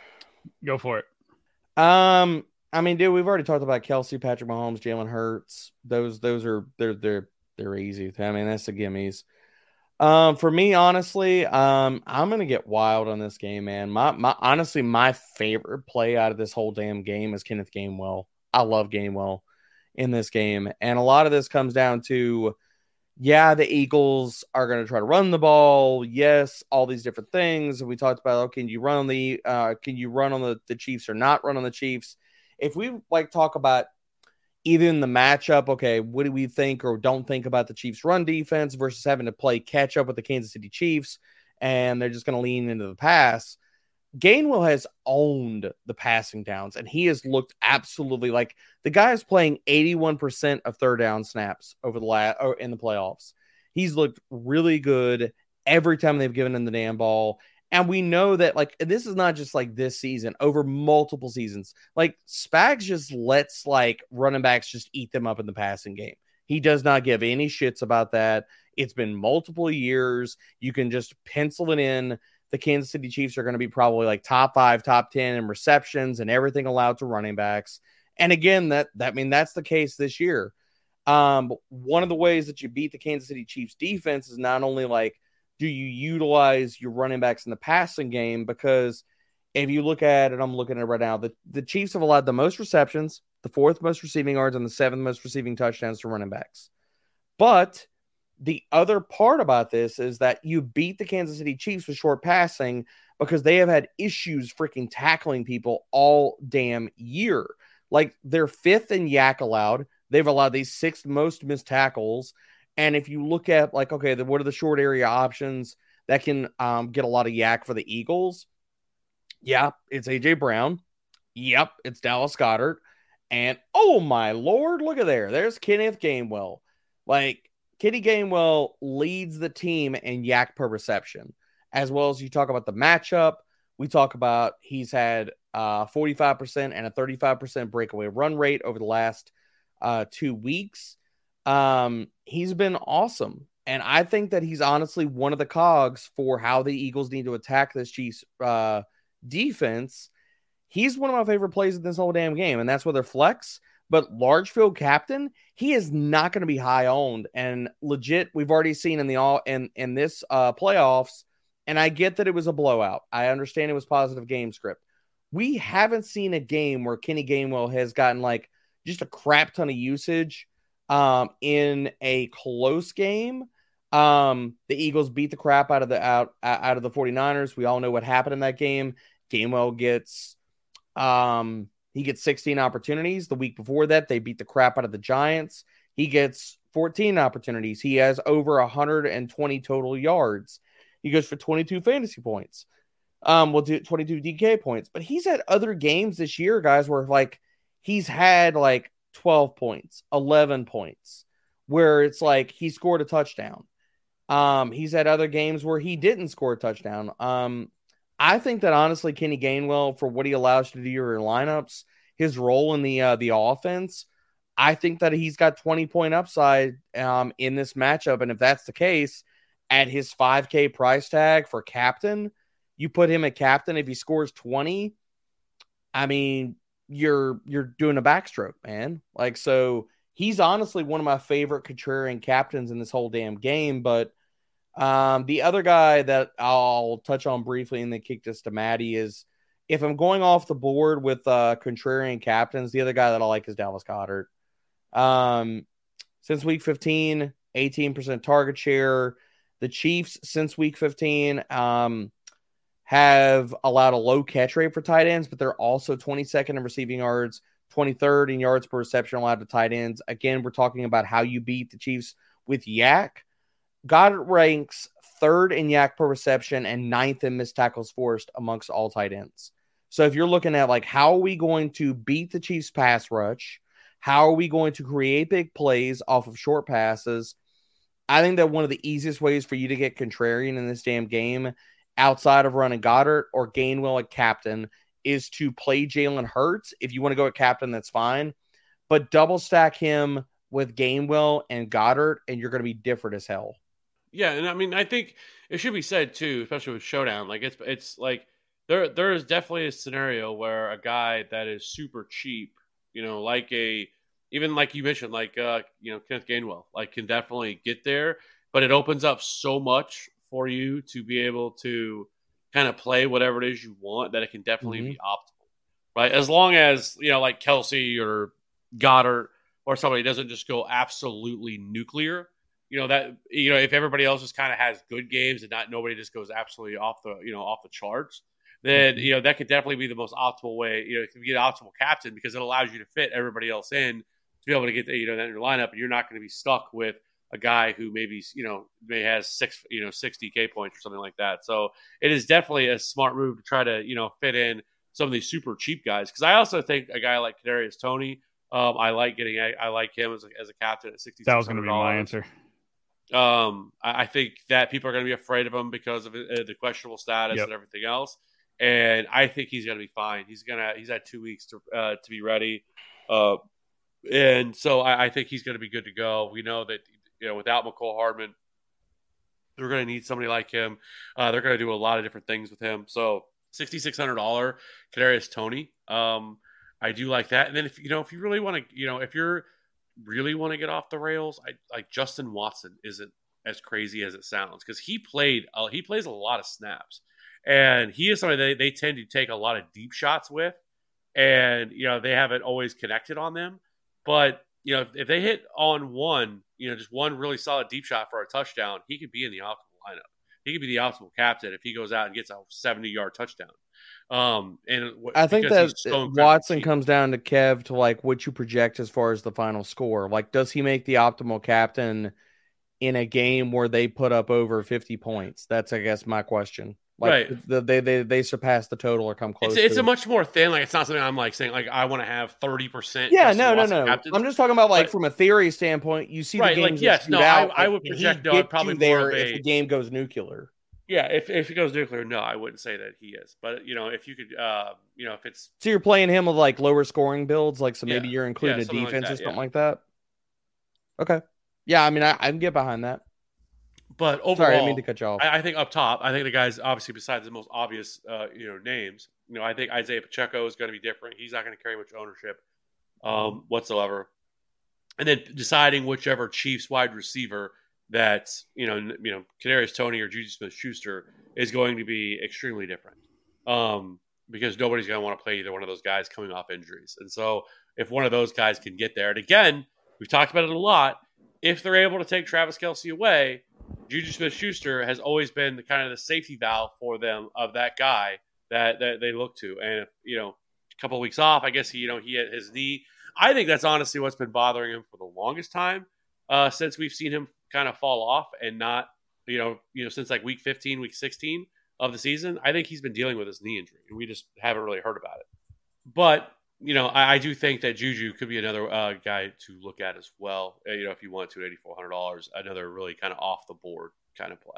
Go for it. Um, I mean, dude, we've already talked about Kelce, Patrick Mahomes, Jalen Hurts. Those, those are they're they're they're easy. I mean, that's the gimmies. Um, for me, honestly, um, I'm gonna get wild on this game, man. My my honestly, my favorite play out of this whole damn game is Kenneth Gainwell. I love Gainwell in this game, and a lot of this comes down to, yeah, the Eagles are gonna try to run the ball. Yes, all these different things. We talked about, oh, can you run on the, uh, can you run on the the Chiefs or not run on the Chiefs? If we like talk about either in the matchup, okay, what do we think or don't think about the Chiefs' run defense versus having to play catch up with the Kansas City Chiefs and they're just going to lean into the pass? Gainwell has owned the passing downs and he has looked absolutely like the guy is playing 81% of third down snaps over the last or in the playoffs. He's looked really good every time they've given him the damn ball. And we know that, like, this is not just like this season, over multiple seasons. Like, Spags just lets, like, running backs just eat them up in the passing game. He does not give any shits about that. It's been multiple years. You can just pencil it in. The Kansas City Chiefs are going to be probably like top five, top 10 in receptions and everything allowed to running backs. And again, that, that I mean, that's the case this year. Um, one of the ways that you beat the Kansas City Chiefs defense is not only like, do you utilize your running backs in the passing game? Because if you look at it, I'm looking at it right now, the, the Chiefs have allowed the most receptions, the fourth most receiving yards, and the seventh most receiving touchdowns to running backs. But the other part about this is that you beat the Kansas City Chiefs with short passing because they have had issues freaking tackling people all damn year. Like they're fifth in YAC allowed. They've allowed these sixth most missed tackles. And if you look at like, okay, then what are the short area options that can um, get a lot of YAC for the Eagles? Yeah, it's AJ Brown. Yep, it's Dallas Goedert. And oh my lord, look at there. There's Kenneth Gainwell. Like Kenny Gainwell leads the team in YAC per reception, as well as you talk about the matchup. We talk about he's had uh, 45% and a 35% breakaway run rate over the last uh, two weeks. Um, he's been awesome. And I think that he's honestly one of the cogs for how the Eagles need to attack this Chiefs uh, defense. He's one of my favorite plays in this whole damn game, and that's whether flex. But large field captain, he is not going to be high owned and legit. We've already seen in the all in in this uh, playoffs, and I get that it was a blowout. I understand it was positive game script. We haven't seen a game where Kenny Gainwell has gotten like just a crap ton of usage um, in a close game. Um, the Eagles beat the crap out of the out out of the 49ers. We all know what happened in that game. Gainwell gets um he gets 16 opportunities. The week before that, they beat the crap out of the Giants. He gets 14 opportunities. He has over 120 total yards. He goes for 22 fantasy points. Um, we'll do 22 DK points, but he's had other games this year, guys, where like he's had like 12 points, 11 points, where it's like he scored a touchdown. Um, he's had other games where he didn't score a touchdown. Um, I think that honestly, Kenny Gainwell, for what he allows you to do your lineups, his role in the uh, the offense, I think that he's got 20 point upside um, in this matchup. And if that's the case, at his 5K price tag for captain, you put him at captain. If he scores 20, I mean, you're you're doing a backstroke, man. Like so he's honestly one of my favorite contrarian captains in this whole damn game. But um, the other guy that I'll touch on briefly and then kick this to Maddie is if I'm going off the board with uh, contrarian captains, the other guy that I like is Dallas Goedert. Um, since week 15, 18% target share. The Chiefs since week 15, um, have allowed a low catch rate for tight ends, but they're also 22nd in receiving yards, 23rd in yards per reception allowed to tight ends. Again, we're talking about how you beat the Chiefs with YAC. Goedert ranks third in YAC per reception and ninth in missed tackles forced amongst all tight ends. So if you're looking at like how are we going to beat the Chiefs pass rush? How are we going to create big plays off of short passes? I think that one of the easiest ways for you to get contrarian in this damn game outside of running Goedert or Gainwell at captain is to play Jalen Hurts. If you want to go at captain, that's fine. But double stack him with Gainwell and Goedert, and you're going to be different as hell. Yeah, and I mean, I think it should be said too, especially with Showdown. Like it's it's like there there is definitely a scenario where a guy that is super cheap, you know, like a even like you mentioned, like uh, you know, Kenneth Gainwell, like can definitely get there, but it opens up so much for you to be able to kind of play whatever it is you want that it can definitely be optimal, right? As long as you know, like Kelce or Goedert or somebody doesn't just go absolutely nuclear. You know that you know if everybody else just kind of has good games and not nobody just goes absolutely off the you know off the charts, then you know that could definitely be the most optimal way. You know, it can be an optimal captain because it allows you to fit everybody else in to be able to get you know that in your lineup, and you're not going to be stuck with a guy who maybe you know may has six you know sixty k points or something like that. So it is definitely a smart move to try to you know fit in some of these super cheap guys because I also think a guy like Kadarius Toney. Um, I like getting. I, I like him as a, as a captain at sixty. That was going to be my answer. Um, I, I think that people are going to be afraid of him because of uh, the questionable status Yep. and everything else. And I think he's going to be fine. He's gonna. He's had two weeks to uh, to be ready. Uh, and so I, I think he's going to be good to go. We know that you know without Mecole Hardman, they're going to need somebody like him. Uh, they're going to do a lot of different things with him. So sixty six hundred dollar Kadarius Toney. Um, I do like that. And then if you know if you really want to, you know, if you're really want to get off the rails, I like Justin Watson isn't as crazy as it sounds because he played uh, he plays a lot of snaps, and he is somebody they, they tend to take a lot of deep shots with, and you know they haven't always connected on them, but you know if, if they hit on one, you know just one really solid deep shot for a touchdown, he could be in the optimal lineup. He could be the optimal captain if he goes out and gets a seventy yard touchdown. Um, and I think that so Watson comes down to Kev to like what you project as far as the final score. Like, does he make the optimal captain in a game where they put up over 50 points? That's, I guess, my question. Like, Right. the, they, they they surpass the total or come close. It's, it's a much more thin. Like it's not something I'm like saying like I want to have thirty percent. yeah, no, no, no. I'm just talking about like from a theory standpoint. You see, Right, the like, games yes, no, shoot I- out, I would project, no, I'd probably there if the game goes nuclear. Yeah, if if he goes nuclear, no, I wouldn't say that he is. But you know, if you could, uh, you know, if it's So you're playing him with like lower scoring builds, like so maybe Yeah. you're including Yeah, a something like that, or something yeah. like that. Okay, yeah, I mean, I, I can get behind that. but overall, Sorry, I mean to cut you off. I, I think up top, I think the guys obviously besides the most obvious, uh, you know, names. You know, I think Isaiah Pacheco is going to be different. He's not going to carry much ownership um, whatsoever. And then deciding whichever Chiefs wide receiver that you know, you know, Kadarius Toney or Juju Smith-Schuster is going to be extremely different. Um, because nobody's going to want to play either one of those guys coming off injuries. And so, if one of those guys can get there, and again, we've talked about it a lot. If they're able to take Travis Kelce away, Juju Smith Schuster has always been the kind of the safety valve for them of that guy that, that they look to. And if, you know, a couple of weeks off, I guess he, you know, he had his knee. I think that's honestly what's been bothering him for the longest time, uh, since we've seen him kind of fall off and not, you know, you know, since like week 15, week 16 of the season. I think he's been dealing with his knee injury, and we just haven't really heard about it. But you know, I, I do think that Juju could be another uh, guy to look at as well. Uh, you know, if you want to, eighty four hundred dollars, another really kind of off the board kind of play.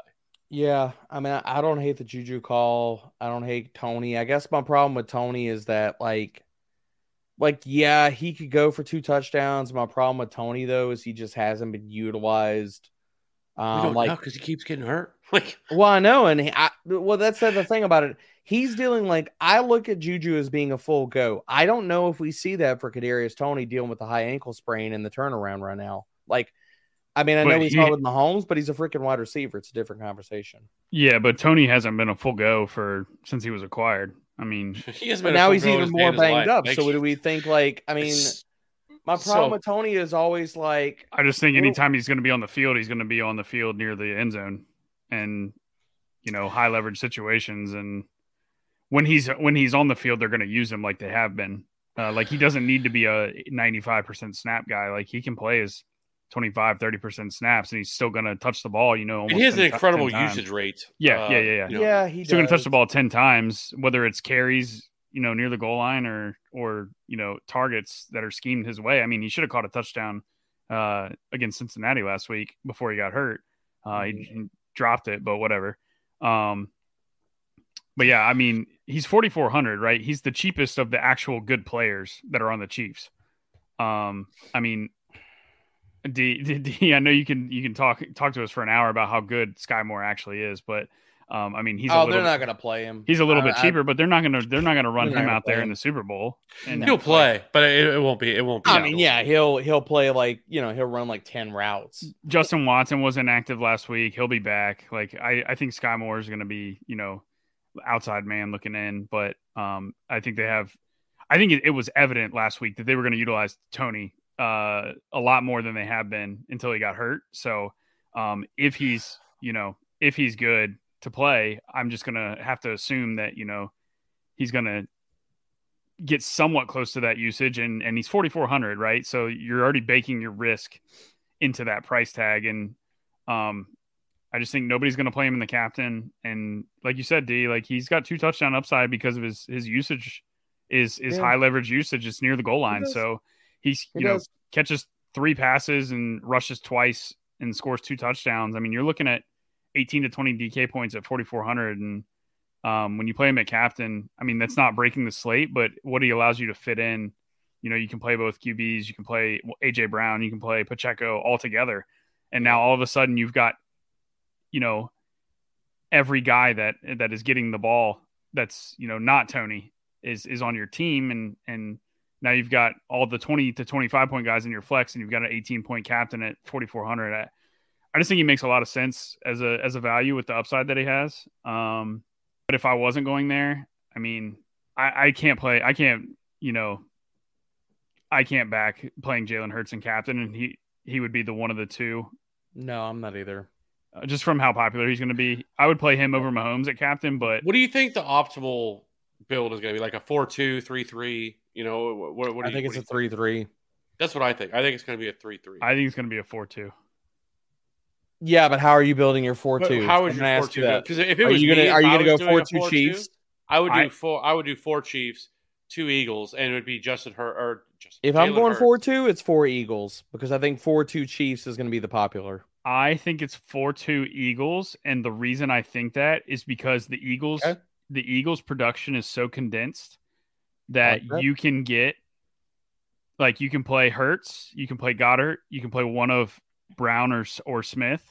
Yeah, I mean, I, I don't hate the Juju call. I don't hate Toney. I guess my problem with Toney is that like, like yeah, he could go for two touchdowns. My problem with Toney though is he just hasn't been utilized. we Um, like, because he keeps getting hurt. Like, well, I know, and he, I, well, that's the thing about it. He's dealing like I look at Juju as being a full go. I don't know if we see that for Kadarius Toney dealing with the high ankle sprain and the turnaround right now. Like, I mean, I know But we he- saw it with Mahomes, but he's a freaking wide receiver. It's a different conversation. Yeah, but Toney hasn't been a full go for since he was acquired. I mean, he has But been. now he's even more banged up. Like, So what do we think? Like, I mean, my problem so- with Toney is always like, I just think anytime he's going to be on the field, he's going to be on the field near the end zone, and you know, high leverage situations. And when he's when he's on the field, they're going to use him like they have been. Uh, like he doesn't need to be a 95% snap guy. Like he can play his 25, 30% snaps, and he's still going to touch the ball. You know, almost he has an incredible usage rate. Yeah, uh, yeah, yeah, yeah. you know, yeah, he still going to touch the ball 10 times, whether it's carries, you know, near the goal line or, or, you know, targets that are schemed his way. I mean, he should have caught a touchdown uh, against Cincinnati last week before he got hurt. Uh, he, he dropped it, but whatever. Um, but yeah, I mean, he's 4,400, right? He's the cheapest of the actual good players that are on the Chiefs. Um, I mean, D, D, D, I know you can you can talk talk to us for an hour about how good Skyy Moore actually is, but um, I mean he's a oh, little they're not gonna play him. he's a little I- bit I- cheaper, but they're not gonna they're not gonna run him out there play in the Super Bowl. And He'll play, but it, it won't be. It won't be. I mean, yeah, he'll he'll play like you know he'll run like ten routes. Justin Watson was inactive last week. He'll be back. Like I, I think Skyy Moore is going to be, you know, outside man looking in. But um, I think they have. I think it, it was evident last week that they were going to utilize Toney uh, a lot more than they have been until he got hurt. So um, if he's, you know, if he's good to play, I'm just going to have to assume that you know he's going to get somewhat close to that usage, and and he's 4400, right? So you're already baking your risk into that price tag. And um, I just think nobody's going to play him in the captain. And like you said, D, like he's got two touchdown upside because of his his usage is is Yeah. high leverage usage. It's near the goal line, so he's He you know catches three passes and rushes twice and scores two touchdowns. I mean, you're looking at 18 to 20 DK points at 4400 and um, when you play him at captain, I mean that's not breaking the slate, but what he allows you to fit in you know, you can play both QBs, you can play AJ Brown, you can play Pacheco all together. And now all of a sudden you've got, you know, every guy that that is getting the ball that's, you know, not Toney is is on your team and and now you've got all the 20 to 25 point guys in your flex and you've got an 18 point captain at 4400 I, I just think he makes a lot of sense as a as a value with the upside that he has. Um but if I wasn't going there, I mean, I, I can't play I can't, you know, I can't back playing Jalen Hurts and captain, and he he would be the one of the two. No, I'm not either. Uh, just from how popular he's going to be, I would play him over Mahomes at captain. But What do you think the optimal build is going to be? Like a four-two, three-three. You know, what? What, what I do you, think what it's a you three-three. That's what I think. I think it's going to be a three-three. I think it's going to be a four-two. Yeah, but how are you building your four-two? How would I'm your gonna ask four-two you that. Because if it Are was you gonna are you gonna go was doing a four-two Chiefs? I would do I- four. I would do four Chiefs, two Eagles, and it would be Justin Hurt or Justin, If I'm going Hurts. four-two, it's four Eagles because I think four-two Chiefs is going to be the popular. I think it's four-two Eagles, and the reason I think that is because the Eagles, Okay. the Eagles' production is so condensed that like you can get, like, you can play Hurts, you can play Goedert, you can play one of Brown or or Smith,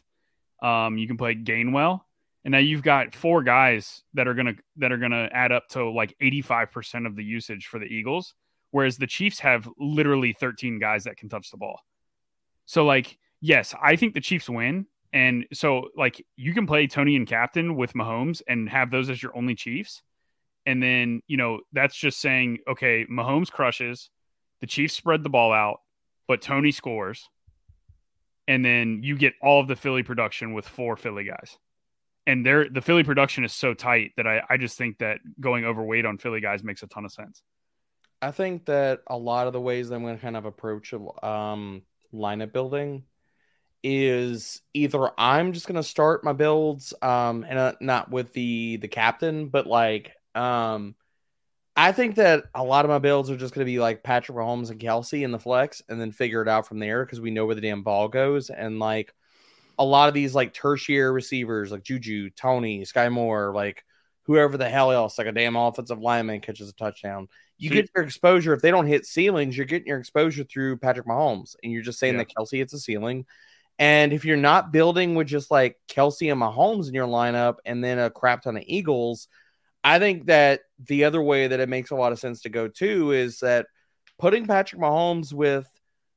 um, you can play Gainwell, and now you've got four guys that are gonna that are gonna add up to like eighty-five percent of the usage for the Eagles, whereas the Chiefs have literally thirteen guys that can touch the ball. So like, yes, I think the Chiefs win. And so like you can play Toney and captain with Mahomes and have those as your only Chiefs. And then, you know, that's just saying, okay, Mahomes crushes, the Chiefs spread the ball out, but Toney scores. And then you get all of the Philly production with four Philly guys. And there the Philly production is so tight that I, I just think that going overweight on Philly guys makes a ton of sense. I think that a lot of the ways that I'm going to kind of approach um, lineup building is either I'm just going to start my builds, um, and uh, not with the the captain, but like um, I think that a lot of my builds are just going to be like Patrick Mahomes and Kelce in the flex, and then figure it out from there because we know where the damn ball goes, and like a lot of these like tertiary receivers like Juju, Toney, Skyy Moore, like whoever the hell else, like a damn offensive lineman catches a touchdown. You So get your exposure. If they don't hit ceilings, you're getting your exposure through Patrick Mahomes. And you're just saying Yeah. that Kelce hits a ceiling. And if you're not building with just like Kelce and Mahomes in your lineup and then a crap ton of Eagles, I think that the other way that it makes a lot of sense to go too is that putting Patrick Mahomes with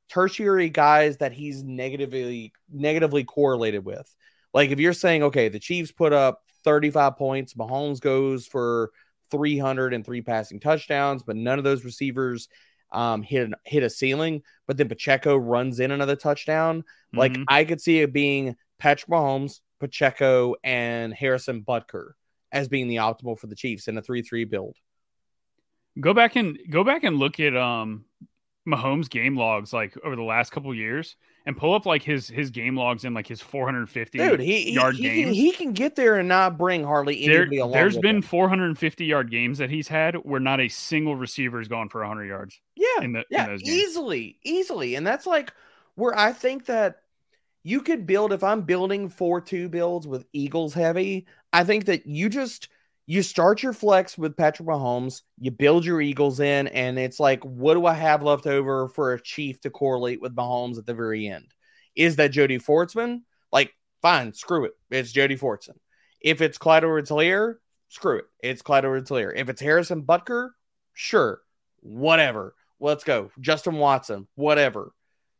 tertiary guys that he's negatively negatively correlated with. Like if you're saying, okay, the Chiefs put up 35 points, Mahomes goes for 303 passing touchdowns, but none of those receivers um, hit hit a ceiling. But then Pacheco runs in another touchdown. Like Mhm. I could see it being Patrick Mahomes, Pacheco, and Harrison Butker as being the optimal for the Chiefs in a three-three build. go back and go back and look at um Mahomes game logs like over the last couple years and pull up like his his game logs in like his 450 Dude, he he, yard he, can, games. he can get there and not bring hardly there, anybody along. there's been him. 450 yard games that he's had where not a single receiver has gone for 100 yards. Yeah, in the- in yeah, those games. easily, easily, and that's like where I think that you could build. If I'm building four two builds with Eagles heavy, I think that you just you start your flex with Patrick Mahomes, you build your Eagles in, and it's like, what do I have left over for a Chief to correlate with Mahomes at the very end? Is that Jody Fortson? Like, fine, screw it. It's Jody Fortson. If it's Clyde Edwards-Helaire, screw it. It's Clyde Edwards-Helaire. If it's Harrison Butker, sure, whatever. Let's go. Justin Watson, whatever.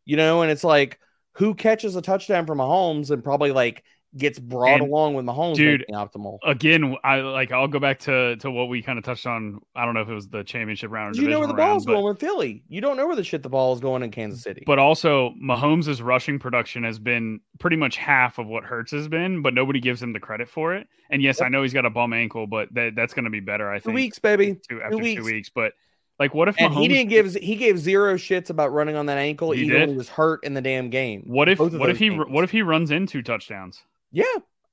You know, and it's like who catches a touchdown from Mahomes and probably like gets brought And, along with Mahomes dude, optimal. Again, I like I'll go back to to what we kind of touched on. I don't know if it was the championship round or You know where the round, ball's but- going with Philly. You don't know where the shit the ball is going in Kansas City. But also, Mahomes' rushing production has been pretty much half of what Hurts has been, but nobody gives him the credit for it. And yes, I know he's got a bum ankle, but that, that's going to be better. I think. two weeks, baby. two, after two weeks. weeks. But like, what if And Mahomes? he didn't give he gave zero shits about running on that ankle, He even when he was hurt in the damn game. what if? What if he? games. What if he runs in two touchdowns? Yeah,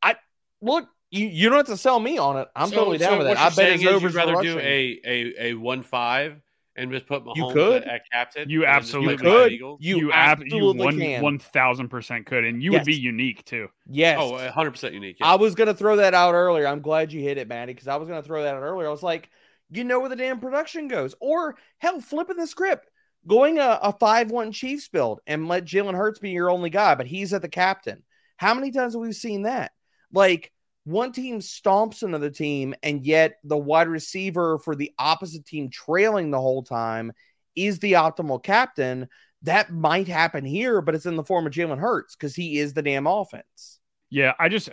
I look. You, you don't have to sell me on it. I'm So- totally down so with what that. I bet saying his is you'd rather for do a, a, a one five and just put Mahomes You could. At, at captain. You and then just absolutely play could. Eagles? You, ab- absolutely one can. one thousand percent could, and you would be unique too. yes. Oh, 100 percent unique. yeah. I was gonna throw that out earlier. I'm glad you hit it, Maddie, because I was gonna throw that out earlier. I was like, you know where the damn production goes, or hell, flipping the script, going a, a five-one Chiefs build and let Jalen Hurts be your only guy, but he's at the captain. How many times have we seen that? Like one team stomps another team, and yet the wide receiver for the opposite team trailing the whole time is the optimal captain. That might happen here, but it's in the form of Jalen Hurts because he is the damn offense. Yeah, I just,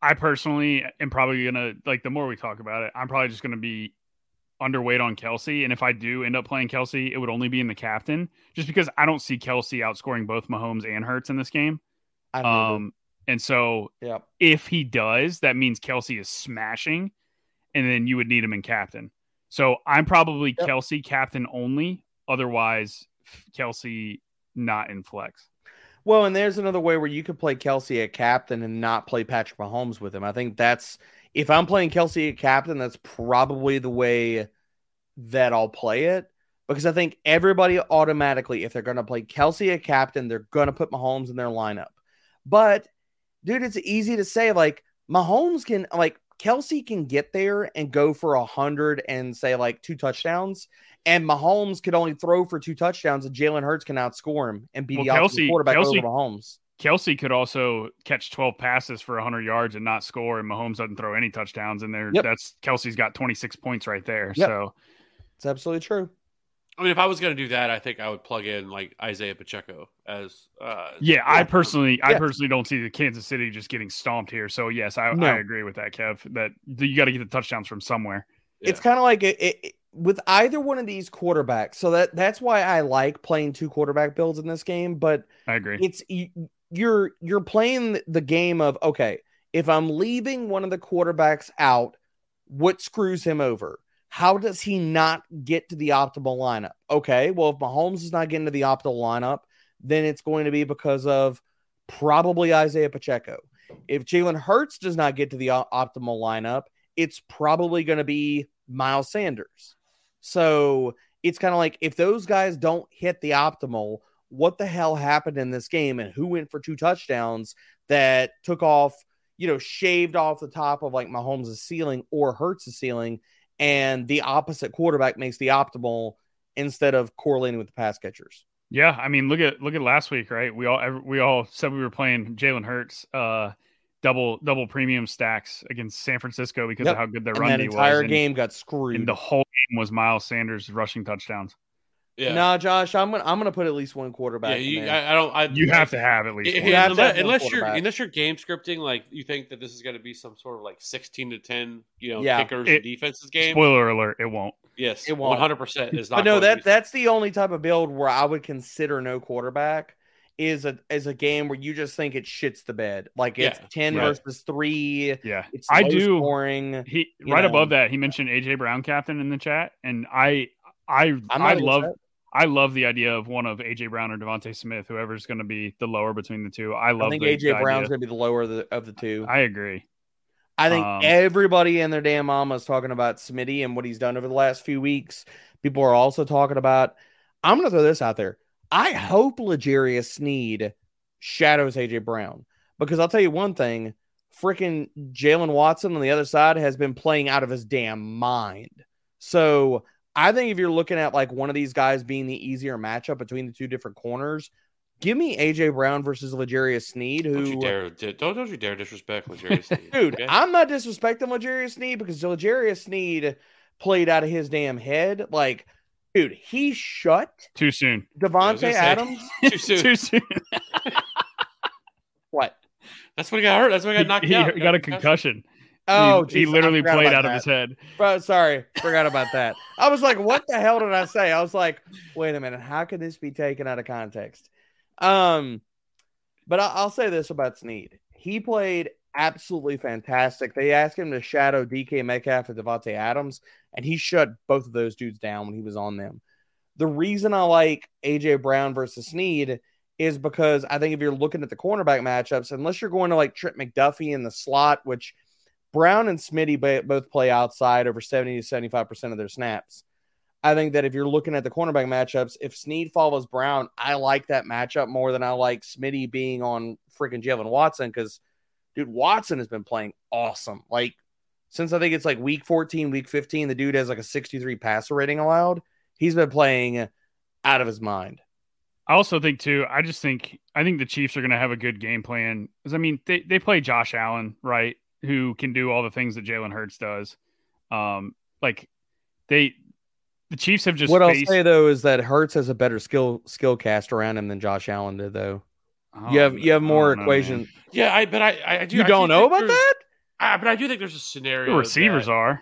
I personally am probably gonna like. The more we talk about it, I'm probably just gonna be underweight on Kelce. And if I do end up playing Kelce, it would only be in the captain, just because I don't see Kelce outscoring both Mahomes and Hurts in this game. I um, Um, and so Yep. if he does, that means Kelce is smashing, and then you would need him in captain. So I'm probably Yep. Kelce captain only. Otherwise, Kelce not in flex. Well, and there's another way where you could play Kelce at captain and not play Patrick Mahomes with him. I think that's if I'm playing Kelce at captain, that's probably the way that I'll play it. Because I think everybody automatically, if they're going to play Kelce at captain, they're going to put Mahomes in their lineup. But, dude, it's easy to say like Mahomes can, like, Kelce can get there and go for a hundred and say like two touchdowns, and Mahomes could only throw for two touchdowns, and Jalen Hurts can outscore him and be Well, the Kelce- quarterback Kelce- over Mahomes. Kelce could also catch 12 passes for 100 yards and not score, and Mahomes doesn't throw any touchdowns in there. Yep. That's Kelce's got 26 points right there. Yep. So It's absolutely true. I mean, if I was going to do that, I think I would plug in like Isaiah Pacheco as. Uh, yeah, I Yeah. personally, I personally don't see the Kansas City just getting stomped here. So yes, I, No. I agree with that, Kev. That you got to get the touchdowns from somewhere. It's kind of like it, it, it- with either one of these quarterbacks. So that that's why I like playing two quarterback builds in this game. But I agree. it's you, you're you're playing the game of okay, if I'm leaving one of the quarterbacks out, what screws him over? How does he not get to the optimal lineup? Okay, well, if Mahomes is not getting to the optimal lineup, then it's going to be because of probably Isaiah Pacheco. If Jalen Hurts does not get to the optimal lineup, it's probably going to be Miles Sanders. So it's kind of like if those guys don't hit the optimal, what the hell happened in this game and who went for two touchdowns that took off, you know, shaved off the top of like Mahomes' ceiling or Hurts' ceiling, and the opposite quarterback makes the optimal instead of correlating with the pass catchers. Yeah, I mean, look at look at last week, right? We all we all said we were playing Jalen Hurts, uh, double double premium stacks against San Francisco because Yep. of how good their And run that entire was. and- game got screwed. and the whole game was Miles Sanders rushing touchdowns. Yeah. No, Josh, I'm gonna I'm gonna put at least one yeah, quarterback. in you, there. I, I don't. I, You have to have at least. If- one. Have unless, have one unless you're unless you're game scripting, like you think that this is going to be some sort of like sixteen to ten, you know, Yeah. kickers It- and defenses game. Spoiler alert: it won't. yes, It won't. one hundred percent is not. But no, going that be- that's the only type of build where I would consider no quarterback is a is a game where you just think it shits the bed. Like it's Yeah, ten right. versus three. Yeah, It's I do. scoring. He right know. above that, he mentioned AJ Brown captain in the chat, and I, I, I'm I not love, upset. I love the idea of one of AJ Brown or DeVonta Smith, whoever's going to be the lower between the two. I love. I think AJ Brown's gonna be the lower of the, of the two. I agree. I think Um, everybody and their damn mama is talking about Smitty and what he's done over the last few weeks. People are also talking about. I'm going to throw this out there. I hope L'Jarius Sneed shadows AJ Brown because I'll tell you one thing: freaking Jaylen Watson on the other side has been playing out of his damn mind. So I think if you're looking at like one of these guys being the easier matchup between the two different corners, Give me AJ Brown versus L'Jarius Sneed, Who Don't who you dare! Don't don't you dare disrespect L'Jarius Sneed, Dude, okay? I'm not disrespecting L'Jarius Sneed because L'Jarius Sneed played out of his damn head. Like, dude, he shut Too soon. was Davante gonna say- Adams. too soon. Too soon. What? That's when he got hurt. That's when he got knocked he, out. he got a concussion. Oh, he, he literally played out of his head. Bro, sorry, forgot about that. I was like, what the hell did I say? I was like, wait a minute, how could this be taken out of context? Um, but I- I'll say this about Sneed. He played absolutely fantastic. They asked him to shadow DK Metcalf and Davante Adams, and he shut both of those dudes down when he was on them. The reason I like AJ Brown versus Sneed is because I think if you're looking at the cornerback matchups, unless you're going to like Trent McDuffie in the slot, which Brown and Smitty both play outside over 70 to 75% of their snaps. I think that if you're looking at the cornerback matchups, if Sneed follows Brown, I like that matchup more than I like Smitty being on freaking Jaylen Watson because, dude, Watson has been playing awesome. Like, since I think it's like week 14, week 15, the dude has like a 63 passer rating allowed. He's been playing out of his mind. I also think too. I just think I think the Chiefs are going to have a good game plan. Because I mean, they they play Josh Allen, right? Who can do all the things that Jalen Hurts does. Um, like they, the Chiefs have just what I'll say though is that Hurts has a better skill skill cast around him than Josh Allen did though. Oh, You have you have more don't know, equation. Yeah, I but I I do. You I don't do know about that? I, but I do think there's a scenario. The receivers that- are.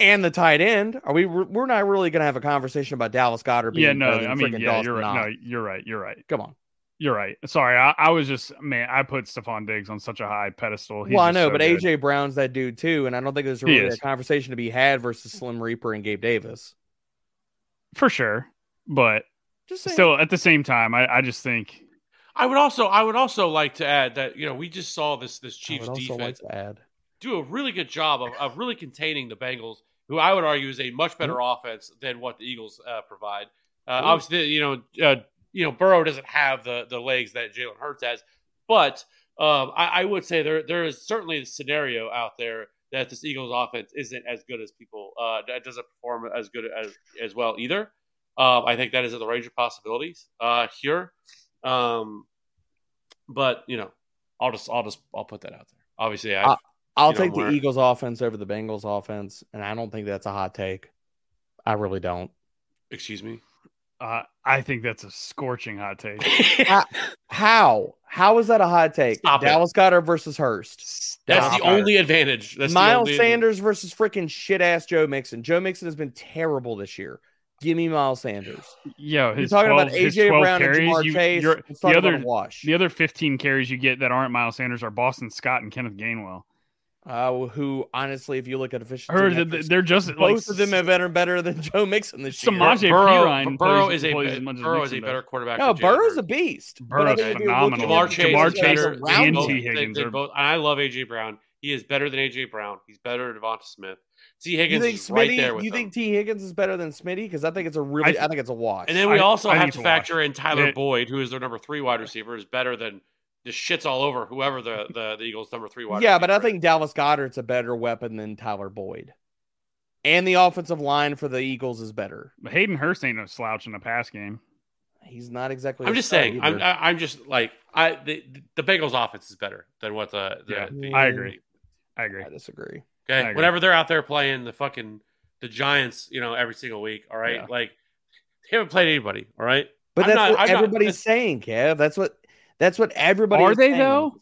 and the tight end. Are we? We're not really going to have a conversation about Dallas Goedert. Being Yeah, no, better than I mean, freaking yeah, Dawson you're right. Knox. No, you're right. You're right. Come on. You're right. Sorry, I, I was just man. I put Stefon Diggs on such a high pedestal. He's well, I know, so but good. AJ Brown's that dude too, and I don't think there's really a conversation to be had versus Slim Reaper and Gabe Davis. for sure. But Just saying. still, at the same time, I, I just think I would also I would also like to add that you know we just saw this this Chiefs would also like defense add. do a really good job of, of really containing the Bengals, who I would argue is a much better Mm-hmm. offense than what the Eagles uh, provide. Uh, obviously, you know, uh, you know, Burrow doesn't have the the legs that Jalen Hurts has, but um, I, I would say there there is certainly a scenario out there that this Eagles offense isn't as good as people uh, that doesn't perform as good as as well either. Um, I think that is in the range of possibilities uh, here. Um, but you know, I'll just I'll just I'll put that out there. Obviously, I I'll you know, take the Eagles offense over the Bengals offense, and I don't think that's a hot take. I really don't. excuse me. Uh, I think that's a scorching hot take. How? How is that a hot take? Stop it. Dallas Goedert versus Hurst. That's Stop the it. only advantage. That's the Miles only Sanders versus freaking shit ass Joe Mixon. Joe Mixon has been terrible this year. Give me Miles Sanders. Yo, You're talking 12, about his AJ 12 Brown and carries, Ja'Marr you- Chase. you're- the other about wash. the other 15 carries you get that aren't Miles Sanders are Boston Scott and Kenneth Gainwell. Uh, who honestly, if you look at efficiency, Or the- metrics, they're just both like of them have been better than Joe Mixon this year. Samaj- Samaje Burrow, Perine Burrow plays- is a plays as much as Burrow is a better quarterback. No, than Jalen Burrow's a beast. Burrow's but I think if phenomenal. Ja'Marr the Chase, players is better. and Tee Higgins they're both- I love AJ Brown. He is better than AJ Brown. He's better than Devonta Smith. Tee Higgins think is right there with You them. think Tee Higgins is better than Smitty? Because I think it's a really, I I, think it's a wash. And then we I- also I have it's to a wash. factor in Tyler Yeah. Boyd, who is their number three wide receiver, is better than just shits all over whoever the, the, the Eagles' number three wide yeah, but I think Dallas Goedert's a better weapon than Tyler Boyd, and the offensive line for the Eagles is better. But Hayden Hurst ain't no slouch in the pass game. He's not exactly. I'm a just stud saying. I'm. I- I'm just like I the, the Bengals' offense is better than what the, the, Yeah, the I agree. I agree. I disagree. I Okay, agree. whenever they're out there playing the fucking the Giants, you know, every single week. All right, Yeah. like they haven't played anybody. All right, But I'm that's not- what I'm everybody's that's- saying, Kev. That's what that's what everybody Are is they, saying. though?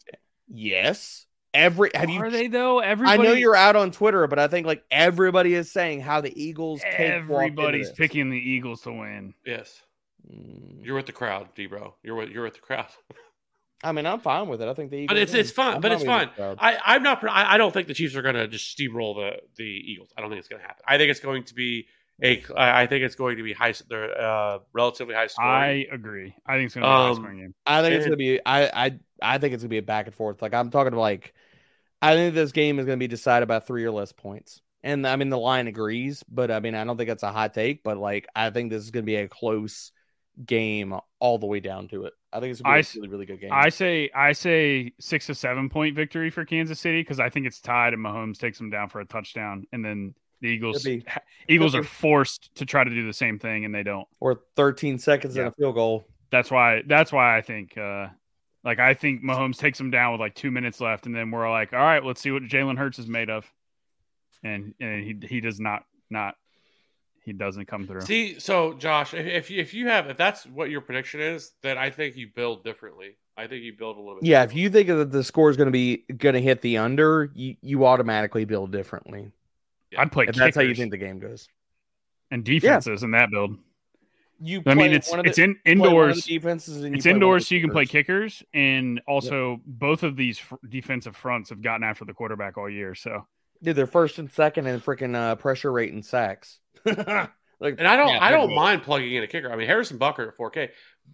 Yes. Every have you Are they though? Everybody. I know you're out on Twitter, but I think like everybody is saying how the Eagles everybody's picking the Eagles to win. yes, Mm, you're with the crowd, D bro. You're with you're with the crowd. I mean, I'm fine with it. I think the Eagles. But it's win. it's fun. I'm But it's with fun. I I'm not. I, I don't think the Chiefs are going to just steamroll the the Eagles. I don't think it's going to happen. I think it's going to be a. I I think it's going to be high. They're uh, relatively high scoring. I agree. I think it's going to be a high Um, scoring game. I think it's gonna be. I I I think it's gonna be a back and forth. Like I'm talking about like, I think this game is gonna be decided by three or less points. And I mean the line agrees, but I mean I don't think that's a hot take. But like I think this is gonna be a close game all the way down to it. I think it's gonna be s- a really really good game. I say I say six to seven point victory for Kansas City because I think it's tied and Mahomes takes them down for a touchdown and then the Eagles be. Eagles are forced to try to do the same thing and they don't. or 13 seconds Yeah. and a field goal. that's why that's why I think uh like I think Mahomes takes him down with like two minutes left, and then we're like, all right, let's see what Jalen Hurts is made of, and and he he does not not he doesn't come through. See, so Josh, if if you, if you have if that's what your prediction is, then I think you build differently. I think you build a little bit. Yeah, if you think that the score is going to be going to hit the under, you, you automatically build differently. I'd play If that's how you think the game goes. and defenses in that build. You I mean, it's one of the- it's in play one of the indoors. defenses and you It's play one of indoors, so you can play kickers. kickers, and also both of these fr- defensive fronts have gotten after the quarterback all year. So Dude, they're first and second in freaking uh, pressure rate and sacks. like, and I don't yeah, I don't mind plugging in a kicker. I mean, Harrison Butker at 4K.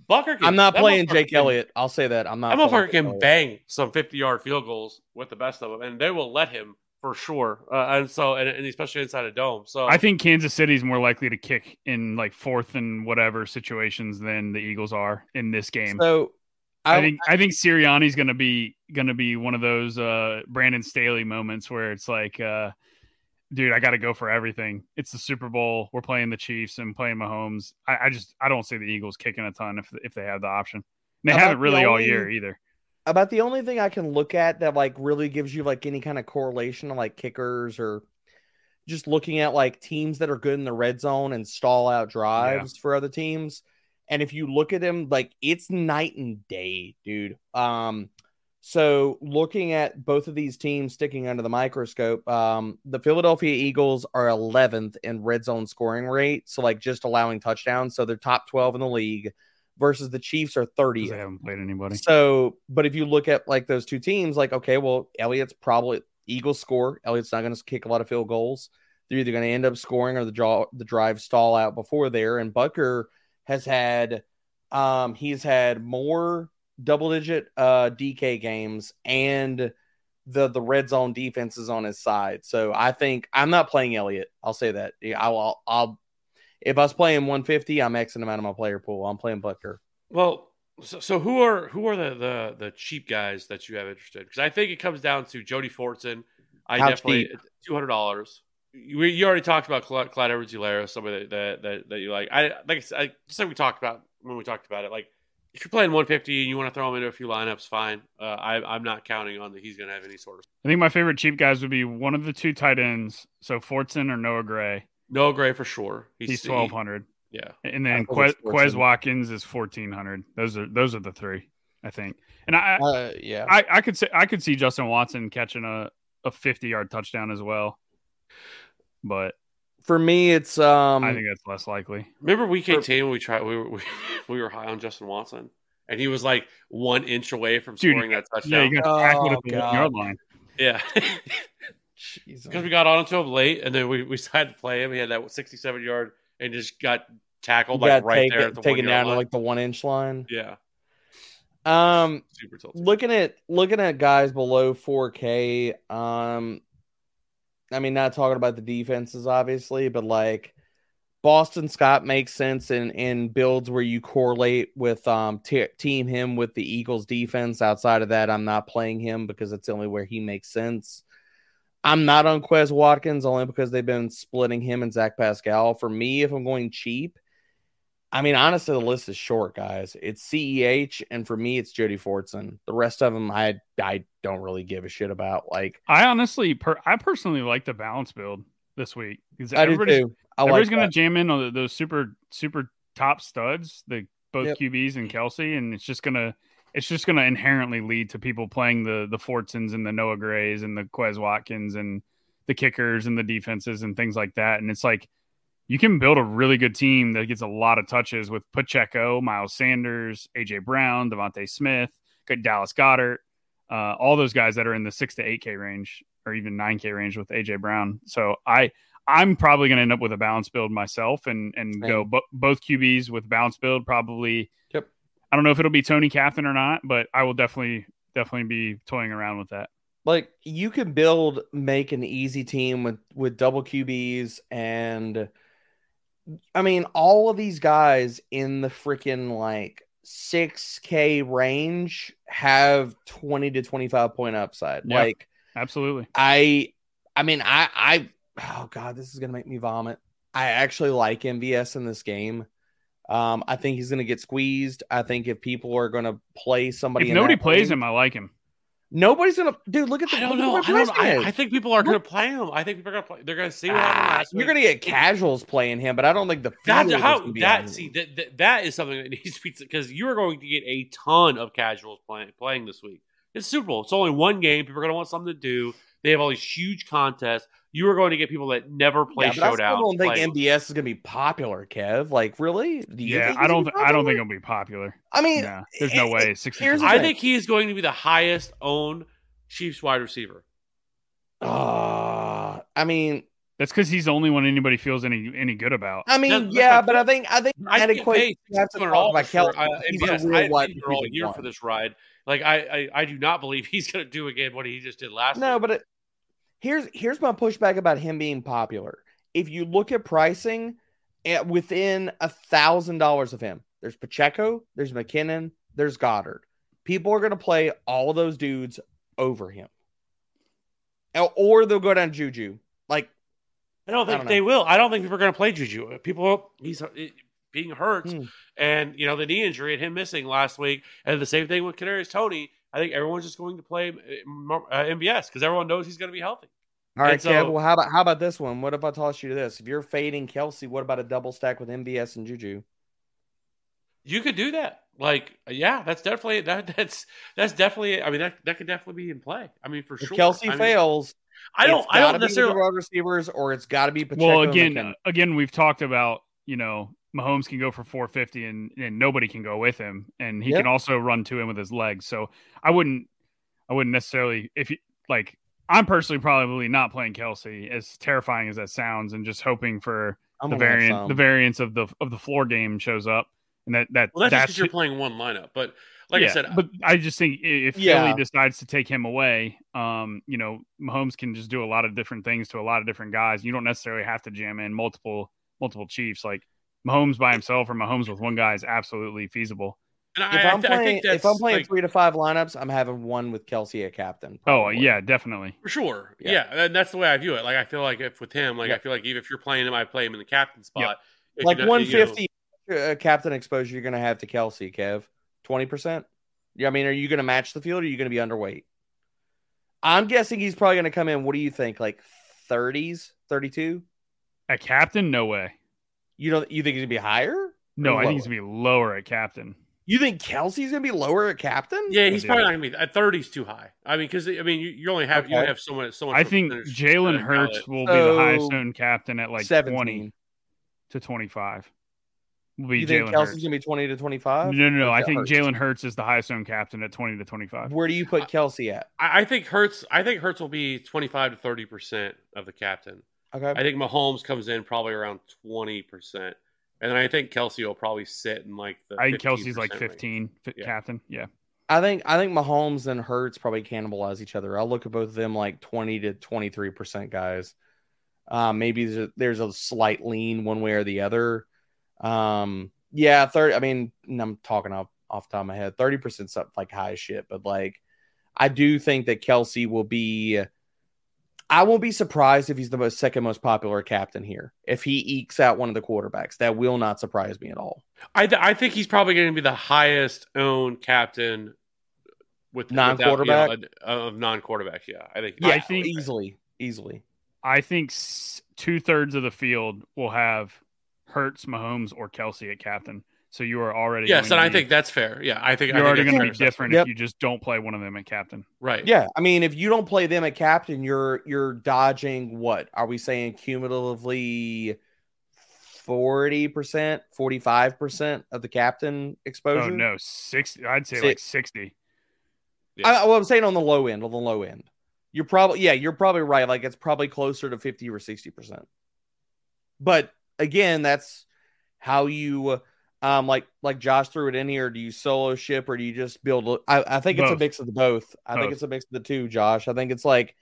Butker. Can, I'm not playing Jake can- Elliott. I'll say that. I'm not. That playing motherfucker Jake can bang some 50 yard field goals with the best of them, and they will let him for sure. Uh, and so, and, and especially inside a dome. So I think Kansas City is more likely to kick in like fourth and whatever situations than the Eagles are in this game. So I think I think Sirianni's gonna be gonna be one of those uh Brandon Staley moments where it's like uh dude, I gotta go for everything. It's the Super Bowl. We're playing the Chiefs and playing Mahomes. I, I just I don't see the Eagles kicking a ton if if they have the option. And they haven't the really all year either. About the only thing I can look at that like really gives you like any kind of correlation to like kickers or just looking at like teams that are good in the red zone and stall out drives for other teams. And if you look at them, like it's night and day, dude. Um, so looking at both of these teams sticking under the microscope, um, the Philadelphia Eagles are 11th in red zone scoring rate, so like just allowing touchdowns, so they're top 12 in the league. Versus the Chiefs are 30th. They haven't played anybody. So, but if you look at like those two teams, like, okay, well, Elliott's probably Eagles score. Elliott's not going to kick a lot of field goals. They're either going to end up scoring or the draw the drive stall out before there. And Butker has had, um, he's had more double digit uh DK games and the the red zone defense is on his side. So I think I'm not playing Elliott. I'll say that. Yeah, I'll I'll if I was playing 150, I'm Xing him out of my player pool. I'm playing Butker. Well, so, so who are who are the, the the cheap guys that you have interested? Because I think it comes down to Jody Fortson. I How definitely two hundred dollars. You, you already talked about Clyde, Clyde Edwards-Helaire, somebody that, that that that you like. I like I, said- I just like we talked about when we talked about it. Like if you're playing 150 and you want to throw him into a few lineups, fine. Uh, I, I'm not counting on that he's going to have any sort of. I think my favorite cheap guys would be one of the two tight ends, so Fortson or Noah Gray. Noah Gray for sure. He's he- twelve hundred. yeah. And then I Quez, Quez Watkins is fourteen hundred. Those are those are the three, I think. And I, Uh, yeah. I I could say I could see Justin Watson catching a, a fifty yard touchdown as well, but For me, it's um. I think that's less likely. Remember week For- 18 when we tried we were we, we were high on Justin Watson and he was like one inch away from Dude, scoring that Yeah, touchdown. you got tackled Oh, at the one yard line. Yeah. Because we got onto him late and then we, we decided to play him. He had that 67 yard and just got tackled You like right there it- at the take one it yard down line. to like the one inch line. yeah, Um, super tilted. looking at looking at guys below 4K. Um, I mean, not talking about the defenses, obviously, but like Boston Scott makes sense in in builds where you correlate with um te- team him with the Eagles defense. Outside of that, I'm not playing him because it's the only where he makes sense. I'm not on Quez Watkins only because they've been splitting him and Zach Pascal. For me, if I'm going cheap, I mean, honestly, the list is short, guys. It's CEH, and for me, it's Jody Fortson. The rest of them, I I don't really give a shit about. Like, I honestly, per, I personally like the balance build this week I do everybody's, too. I everybody's like gonna that. jam in on the- those super super top studs, the both Yep. QBs and Kelce, and it's just gonna it's just gonna inherently lead to people playing the the Fortsons and the Noah Grays and the Quez Watkins and the kickers and the defenses and things like that. And it's like you can build a really good team that gets a lot of touches with Pacheco, Miles Sanders, AJ Brown, DeVonta Smith, good Dallas Goedert, uh, all those guys that are in the six to eight K range or even nine K range with AJ Brown. So I I'm probably going to end up with a balance build myself and and go bo- both QBs with balance build. Probably. Yep. I don't know if it'll be Tony Catherine or not, but I will definitely definitely be toying around with that. like you can build make an easy team with with double QBs and I mean all of these guys in the freaking like 6k range have 20 to 25 point upside. Yeah. Like Absolutely. I I mean I I oh god this is going to make me vomit. I actually like MVS in this game. Um, I think he's going to get squeezed. I think if people are going to play somebody, If in nobody plays game- him, I like him. nobody's going to. Dude, look at the. I don't know. I don't know. I, I think people are going to play him. I think people are going to play. They're going to see what happened Ah, last you're week. going to get casuals playing him, but I don't think the That, field is how be that see that, that that is something that needs to be because you are going to get a ton of casuals playing playing this week. It's Super Bowl. It's only one game. People are going to want something to do. They have all these huge contests. You are going to get people that never play Yeah, but I still don't think playing. MVS is going to be popular, Kev. Like, really? Do you Yeah, think I he's don't. gonna Th- be I don't think popular? he'll be popular. I mean, Nah, there's no way. it- here's I think he is going to be the highest owned Chiefs wide receiver. Uh, I mean, That's because he's the only one anybody feels any any good about. I mean, that's yeah, my but I think I think I that get equates. You have to $600 talk about for, uh, He's MVS. a I real had wide paid all year one. for this ride. Like I, I, I do not believe he's going to do again what he just did last. No, week. but it, here's here's my pushback about him being popular. If you look at pricing, at within a thousand dollars of him, there's Pacheco, there's McKinnon, there's Goedert. People are going to play all those dudes over him, or they'll go down Juju. Like, I don't I think don't they will. I don't think people are going to play Juju. People, he's being hurt, Hmm. and you know the knee injury and him missing last week, and the same thing with Kadarius Toney. I think everyone's just going to play uh, MVS because everyone knows he's going to be healthy. all right, And so- Kev. Well, how about how about this one? What if I toss you to this? If you're fading Kelce, what about a double stack with MVS and Juju? You could do that. Like, yeah, that's definitely that. That's that's definitely. I mean, that that could definitely be in play. I mean, for If sure. Kelce I mean, fails, I don't. it's I don't gotta be necessarily. the wide receivers, or it's got to be Pacheco. well, again, again, we've talked about you know Mahomes can go for 450 and and nobody can go with him, and he Yeah. can also run to him with his legs. So I wouldn't, I wouldn't necessarily if you like. I'm personally probably not playing Kelce, as terrifying as that sounds, and just hoping for I'm the variant, the variance of the of the floor game shows up, and that that Well, that's, just that's because you're playing one lineup. But like I said, but I just think if Yeah. Philly decides to take him away, um, you know, Mahomes can just do a lot of different things to a lot of different guys. You don't necessarily have to jam in multiple multiple Chiefs. Like Mahomes by himself or Mahomes with one guy is absolutely feasible. and If I, I'm I, th- I playing, think that's if I'm playing like, three to five lineups, I'm having one with Kelce a captain. Oh yeah, definitely. For sure. Yeah. Yeah. And that's the way I view it. Like, I feel like if with him, like, Yep. I feel like even if you're playing him, I play him in the captain spot. If like you don't- you know- 150 uh, captain exposure. You're going to have to Kelce, Kev. Twenty percent. Yeah, I mean, are you going to match the field? or Are you going to be underweight? I'm guessing he's probably going to come in. What do you think? Like 30s, 32? A captain, no way. You don't? You think he's going to be higher? No, I think he's gonna be lower at captain. You think Kelce's going to be lower at captain? Yeah, he's probably not gonna be at 30's too high. I mean, because I mean, you, you only have you only have so much. So much. I think Jalen Hurts ballot. will be the highest So, owned captain at like 17. twenty to twenty five. Will be You think Jalen Kelce's Hurts. going to be 20 to 25? No, no, no. Or I Hurts? think Jalen Hurts is the highest owned captain at twenty to twenty five. Where do you put Kelce at? I, I think Hurts. I think Hurts will be 25 to 30 percent of the captain. Okay. I think Mahomes comes in probably around 20 percent, and then I think Kelce will probably sit in like the. I think Kelce's 15% like 15 fi- Yeah. captain. Yeah. I think I think Mahomes and Hurts probably cannibalize each other. I'll look at both of them like twenty to twenty three percent guys. Um, maybe there's a, there's a slight lean one way or the other. Um, yeah, thirty. I mean, I'm talking off off the top of my head. Thirty percent up like high as shit, but like, I do think that Kelce will be. I won't be surprised if he's the most second most popular captain here. If he ekes out one of the quarterbacks, that will not surprise me at all. I, th- I think he's probably going to be the highest owned captain with without, you know, Non-quarterback? of non quarterbacks. Yeah, I think. Yeah, I think- easily, easily. I think two thirds of the field will have Hurts, Mahomes, or Kelce at captain. So you are already Yes, and I be- think that's fair. Yeah, I think you're think already going to be different Yep. if you just don't play one of them at captain. right? Yeah, I mean, if you don't play them at captain, you're you're dodging what are we saying cumulatively forty percent, forty five percent of the captain oh, exposure? Oh no, sixty. I'd say Si- like sixty. Yeah. I, well, I'm saying on the low end, on the low end, you're probably yeah, you're probably right. Like it's probably closer to fifty or sixty percent. But again, that's how you. Um, like like Josh threw it in here. Do you solo ship or do you just build? I, I think it's a mix of the both. I think it's a mix of the two, Josh. I think it's like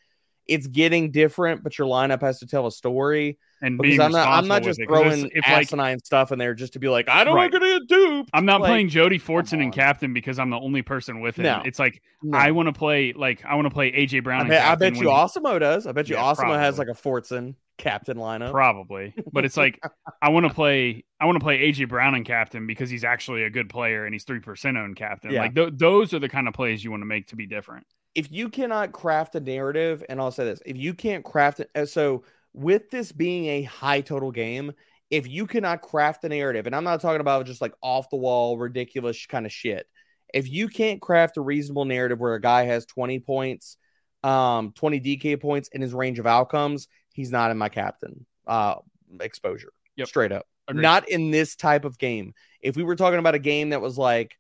it's getting different, but your lineup has to tell a story. And Because I'm not I'm not just it, throwing if like stuff in there just to be like I don't Right. want to get duped. I'm not Like, playing Jody Fortson and captain because I'm the only person with him. No. It's like no. I want to play like I want to play AJ Brown. I bet, I bet you he- Osimo does. I bet you Yeah, Osimo has like a Fortson. Captain lineup. Probably, but it's like I want to play. I want to play AJ Brown in captain because he's actually a good player and he's three percent owned captain. Yeah. Like th- those are the kind of plays you want to make to be different. if you cannot craft a narrative, and I'll say this, if you can't craft it, uh, so with this being a high total game, if you cannot craft a narrative, and I'm not talking about just like off the wall, ridiculous kind of shit. If you can't craft a reasonable narrative where a guy has 20 points, um, 20 DK points in his range of outcomes, he's not in my captain uh exposure. Yep. Straight up. Agreed. Not in this type of game. If we were talking about a game that was like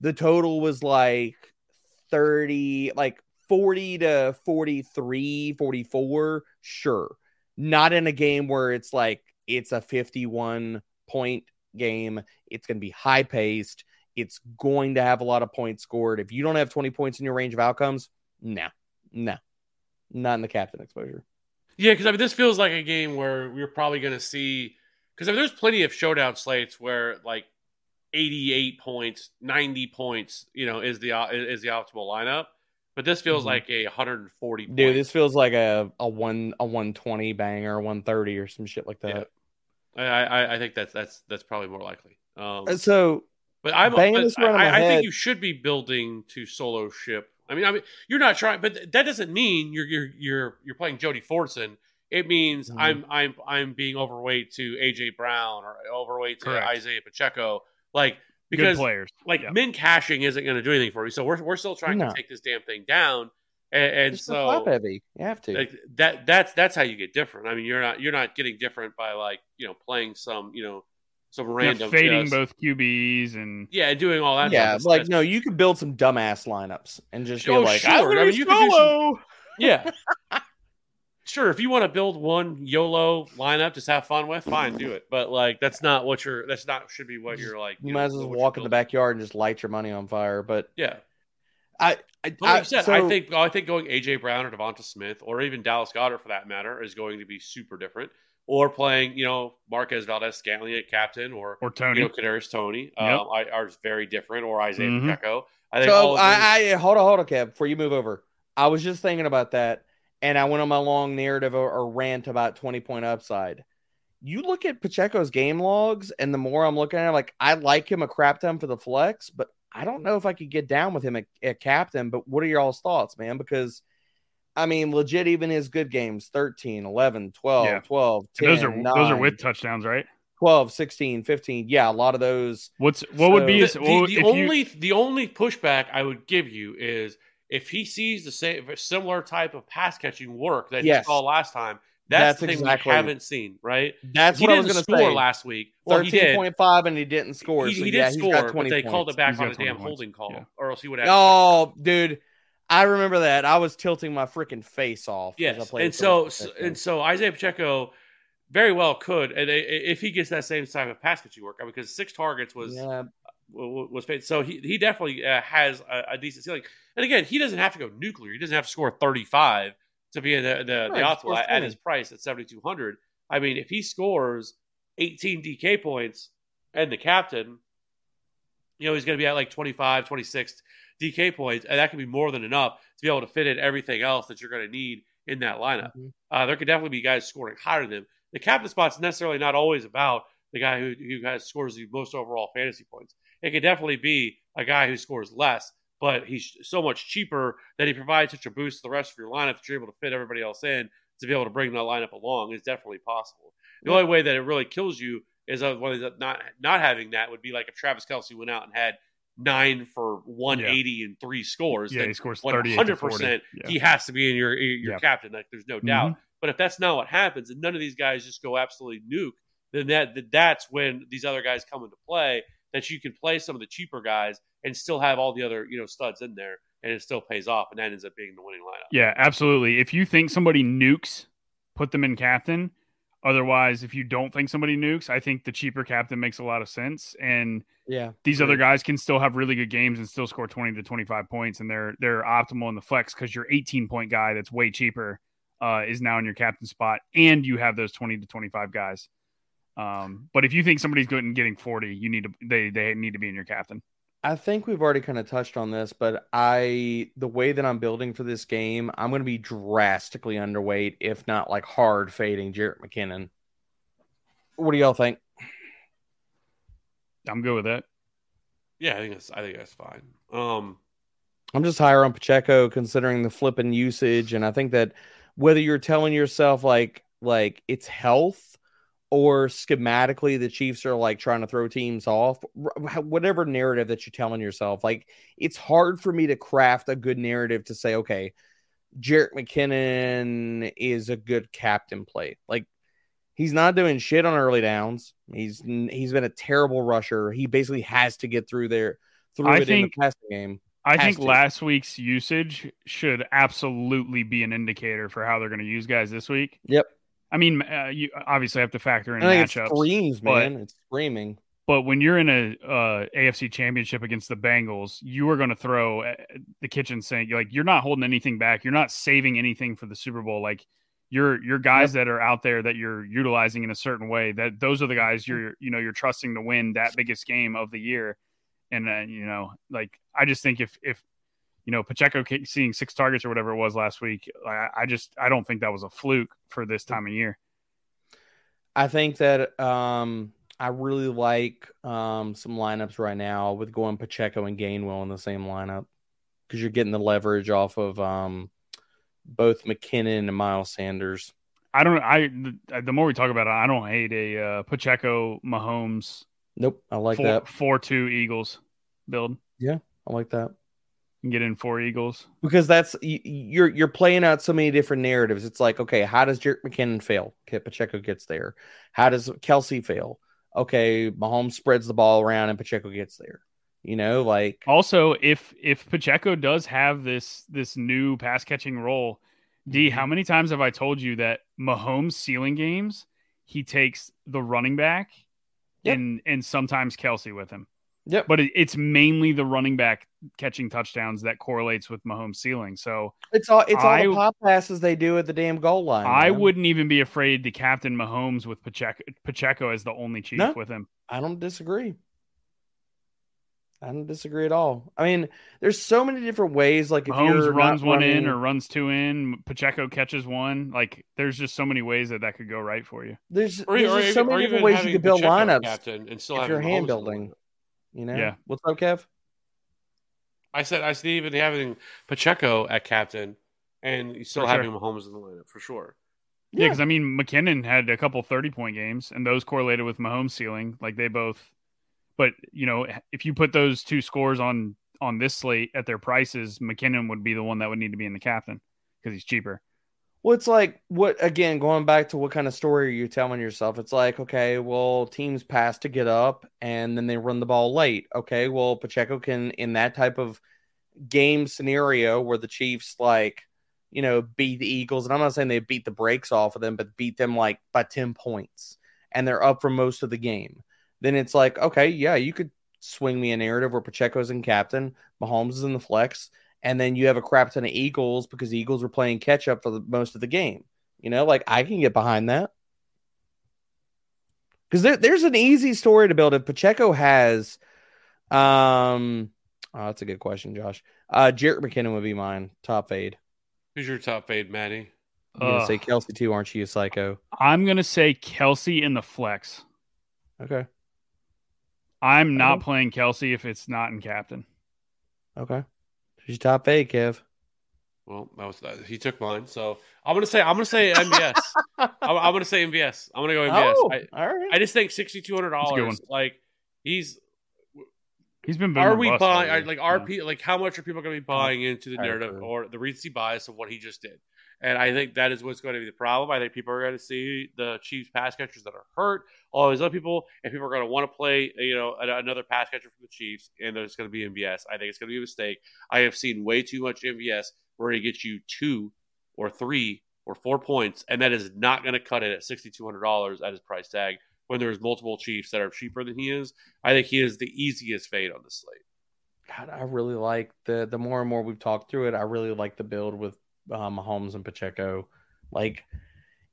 the total was like 30 like 40 to 43 44 sure not in a game where it's like it's a 51 point game it's going to be high paced it's going to have a lot of points scored if you don't have 20 points in your range of outcomes no no not in the captain exposure Yeah, because I mean, this feels like a game where we're probably going to see. Because I mean, there's plenty of showdown slates where like 88 points, 90 points, you know, is the is the optimal lineup. But this feels Mhm. like a 140. dude point. this feels like a a one a 120 banger 130 or some shit like that I, I I think that's that's that's probably more likely. Um, Uh, so But I'm but this around in I, I think you should be building to solo ship. I mean, I mean, you're not trying, but that doesn't mean you're you're you're you're playing Jody Fortson. It means Mhm. I'm I'm I'm being overweight to AJ Brown or overweight to Correct. Isaiah Pacheco, like Good because players. like Yeah. min cashing isn't going to do anything for you. So we're we're still trying No. to take this damn thing down, and, and so top so heavy you have to like that that's that's how you get different. I mean, you're not you're not getting different by like you know playing some you know some Yeah, random fading just- both QBs and yeah, doing all that. yeah, stuff. like no, you could build some dumbass lineups and just be Oh, like, sure. I'm gonna I mean, be you could do some- Yeah. sure, if you want to build one YOLO lineup, just have fun with, fine, do it. But like, that's not what you're. That's not should be what you're like. You know, might as well walk in the backyard and just light your money on fire. But Yeah, I, I, but like I, said, so- I think I think going AJ Brown or DeVonta Smith or even Dallas Goedert for that matter is going to be super different. Or playing, you know, Marquez Valdes-Scantling at captain, or or Toney. you know, Kadarius Toney, um, I, are very different, or Isaiah Mhm. Pacheco. I think So of those- I, I hold on, hold on, Kev, before you move over. I was just thinking about that, and I went on my long narrative or, or rant about twenty point upside. You look at Pacheco's game logs, and the more I'm looking at it, like I like him a crap ton for the flex, but I don't know if I could get down with him at, at captain. But what are y'all's thoughts, man? Because I mean, legit, even his good games 13, 11, 12, Yeah. 12, 10, And those are those are with touchdowns, right? 12, 16, 15. Yeah, a lot of those. What's what would be his, the, what the if you- only the only pushback I would give you is if he sees the same similar type of pass catching work that Yes. he saw last time. That's, That's the thing exactly- we haven't seen, right? That's he what I didn't was going to score say. last week, or he did. 13.5 and he didn't score. He, so he yeah, did he's score, got but they points. called it back He's on a damn points. holding call, Yeah. or else he would have. Oh, dude, I remember that. I was tilting my freaking face off. as I Yes, played and so so- and so Isaiah Pacheco very well could, and if he gets that same type of pass catching work, I mean, because six targets was yeah, was paid. So he he definitely uh, has a, a decent ceiling. And again, he doesn't have to go nuclear. He doesn't have to score thirty five to be in the the, the Right, he optimal at, at his price at seventy two hundred. I mean, if he scores eighteen DK points and the captain, you know, he's going to be at like 25, 26 DK points, and that could be more than enough to be able to fit in everything else that you're going to need in that lineup. Mhm. Uh, there could definitely be guys scoring higher than him. The captain spot's necessarily not always about the guy who, who has, scores the most overall fantasy points. It could definitely be a guy who scores less, but he's so much cheaper that he provides such a boost to the rest of your lineup that you're able to fit everybody else in to be able to bring that lineup along is definitely possible. The only way that it really kills you is one of not not having that would be like if Travis Kelce went out and had nine for 180 and three scores. yeah, he scores one 38 hundred to 40. percent Yeah. he has to be in your your Yeah. captain. Like there's no Mhm. doubt. But if that's not what happens, and none of these guys just go absolutely nuke, then that- that's when these other guys come into play. That you can play some of the cheaper guys and still have all the other you know studs in there, and it still pays off, and that ends up being the winning lineup. Yeah, absolutely. If you think somebody nukes, put them in captain. Otherwise, if you don't think somebody nukes, I think the cheaper captain makes a lot of sense. And yeah. these other guys can still have really good games and still score 20 to 25 points and they're they're optimal in the flex because your 18 point guy that's way cheaper uh, is now in your captain spot and you have those 20 to 25 guys um, but if you think somebody's good and getting 40 you need to they they need to be in your captain I think we've already kind of touched on this, but I the way that I'm building for this game, I'm going to be drastically underweight, if not like hard fading Jerick McKinnon. What do y'all think? I'm good with that. Yeah, I think that's I think that's fine. Um, I'm just higher on Pacheco considering the flipping usage, and I think that whether you're telling yourself like like it's health or schematically the Chiefs are like trying to throw teams off, whatever narrative that you're telling yourself, like it's hard for me to craft a good narrative to say, okay, Jerick McKinnon is a good captain play. Like he's not doing shit on early downs. He's he's been a terrible rusher. He basically has to get through there through I it in think- the passing game. I Has think to. last week's usage should absolutely be an indicator for how they're going to use guys this week. Yep. I mean, uh, you obviously have to factor in think it screams, man. it's screaming. but when you're in a uh, AFC Championship against the Bengals, you are going to throw uh, the kitchen sink. You're like you're not holding anything back. You're not saving anything for the Super Bowl. Like your your guys that are out there that you're utilizing in a certain way. That those are the guys you're you know you're trusting to win that biggest game of the year. And uh, you know, like I just think if if you know Pacheco seeing six targets or whatever it was last week, I, I just I don't think that was a fluke for this time of year. I think that um, I really like um, some lineups right now with going Pacheco and Gainwell in the same lineup because you're getting the leverage off of um, both McKinnon and Miles Sanders. I don't. I the, the more we talk about it, I don't hate a uh, Pacheco Mahomes Nope, I like four, that. four two Eagles build. Yeah, I like that Can get in four Eagles. because that's you're you're playing out so many different narratives. It's like, okay, how does Jerick McKinnon fail? Okay, Pacheco gets there. How does Kelce fail? Okay, Mahomes spreads the ball around and Pacheco gets there. You know, like Also, if if Pacheco does have this this new pass catching role, D, Mm-hmm. how many times have I told you that Mahomes ceiling games he takes the running back Yep. and and sometimes Kelce with him. Yep. But it, it's mainly the running back catching touchdowns that correlates with Mahomes ceiling. So it's all it's all the pop passes they do at the damn goal line. I man. wouldn't even be afraid to captain Mahomes with Pacheco, Pacheco as the only chief No. with him. I don't disagree. I don't disagree at all. I mean, there's so many different ways. Like if Mahomes you're runs not one in or runs two in. Pacheco catches one. Like there's just so many ways that that could go right for you. there's, or, there's or just so or many even different ways you having could build Pacheco lineups captain and still if having you're Mahomes hand the building. Lineup. You know, Yeah. what's up, Kev? I said I said even having Pacheco at captain and you still For sure. having Mahomes in the lineup for sure. Yeah, because I mean McKinnon had a couple thirty point games, and those correlated with Mahomes ceiling. Like they both, but you know, if you put those two scores on on this slate at their prices, McKinnon would be the one that would need to be in the captain because he's cheaper. Well, it's like what again? Going back to what kind of story are you telling yourself? It's like okay, well, teams pass to get up, and then they run the ball late. Okay, well, Pacheco can in that type of game scenario where the Chiefs like you know beat the Eagles, and I'm not saying they beat the brakes off of them, but beat them like by ten points, and they're up for most of the game. Then it's like okay, yeah, you could swing me a narrative where Pacheco's in captain, Mahomes is in the flex, and then you have a crap ton of Eagles because the Eagles were playing catch up for the, most of the game. You know, like I can get behind that because there, there's an easy story to build. If Pacheco has, um, oh, that's a good question, Josh. Uh, Jerick McKinnon would be mine top fade. Who's your top fade, Maddie? I'm gonna Ugh. say Kelce too, aren't you, a psycho? I'm gonna say Kelce in the flex. Okay, I'm not Okay. playing Kelce if it's not in captain. okay. Who's your top eight, Kev? Well, that was that. He took mine, so I'm gonna say I'm gonna say MVS. I'm, I'm gonna say MVS. I'm gonna go MVS. Oh, I, all right. I just think sixty two hundred That's a good dollars. Like he's He's been boom are we buying? all Are, like are Yeah. pe- like how much are people going to be buying into the narrative or the recency bias of what he just did? And I think that is what's going to be the problem. I think people are going to see the Chiefs pass catchers that are hurt, all these other people, and people are going to want to play, you know, another pass catcher from the Chiefs, and there's going to be MVS. I think it's going to be a mistake. I have seen way too much MVS where he gets you two or three or four points, and that is not going to cut it at sixty two hundred dollars at his price tag. When there's multiple Chiefs that are cheaper than he is, I think he is the easiest fade on the slate. God, I really like the the more and more we've talked through it. I really like the build with uh, Mahomes and Pacheco. Like,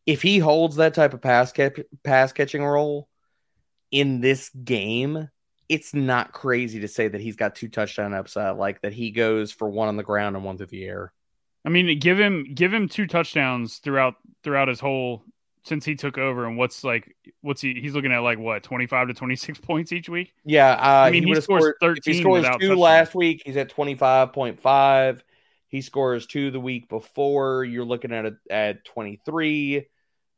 if he holds that type of pass cap- pass catching role in this game, it's not crazy to say that he's got two touchdown upside, like that he goes for one on the ground and one through the air. I mean, give him give him two touchdowns throughout throughout his whole since he took over, and what's like what's he? He's looking at like what twenty five to twenty six points each week. Yeah, uh, I mean, he would've scores scored- if 13 He scores two last week. He's at twenty five point five. He scores two the week before. You're looking at it at twenty three.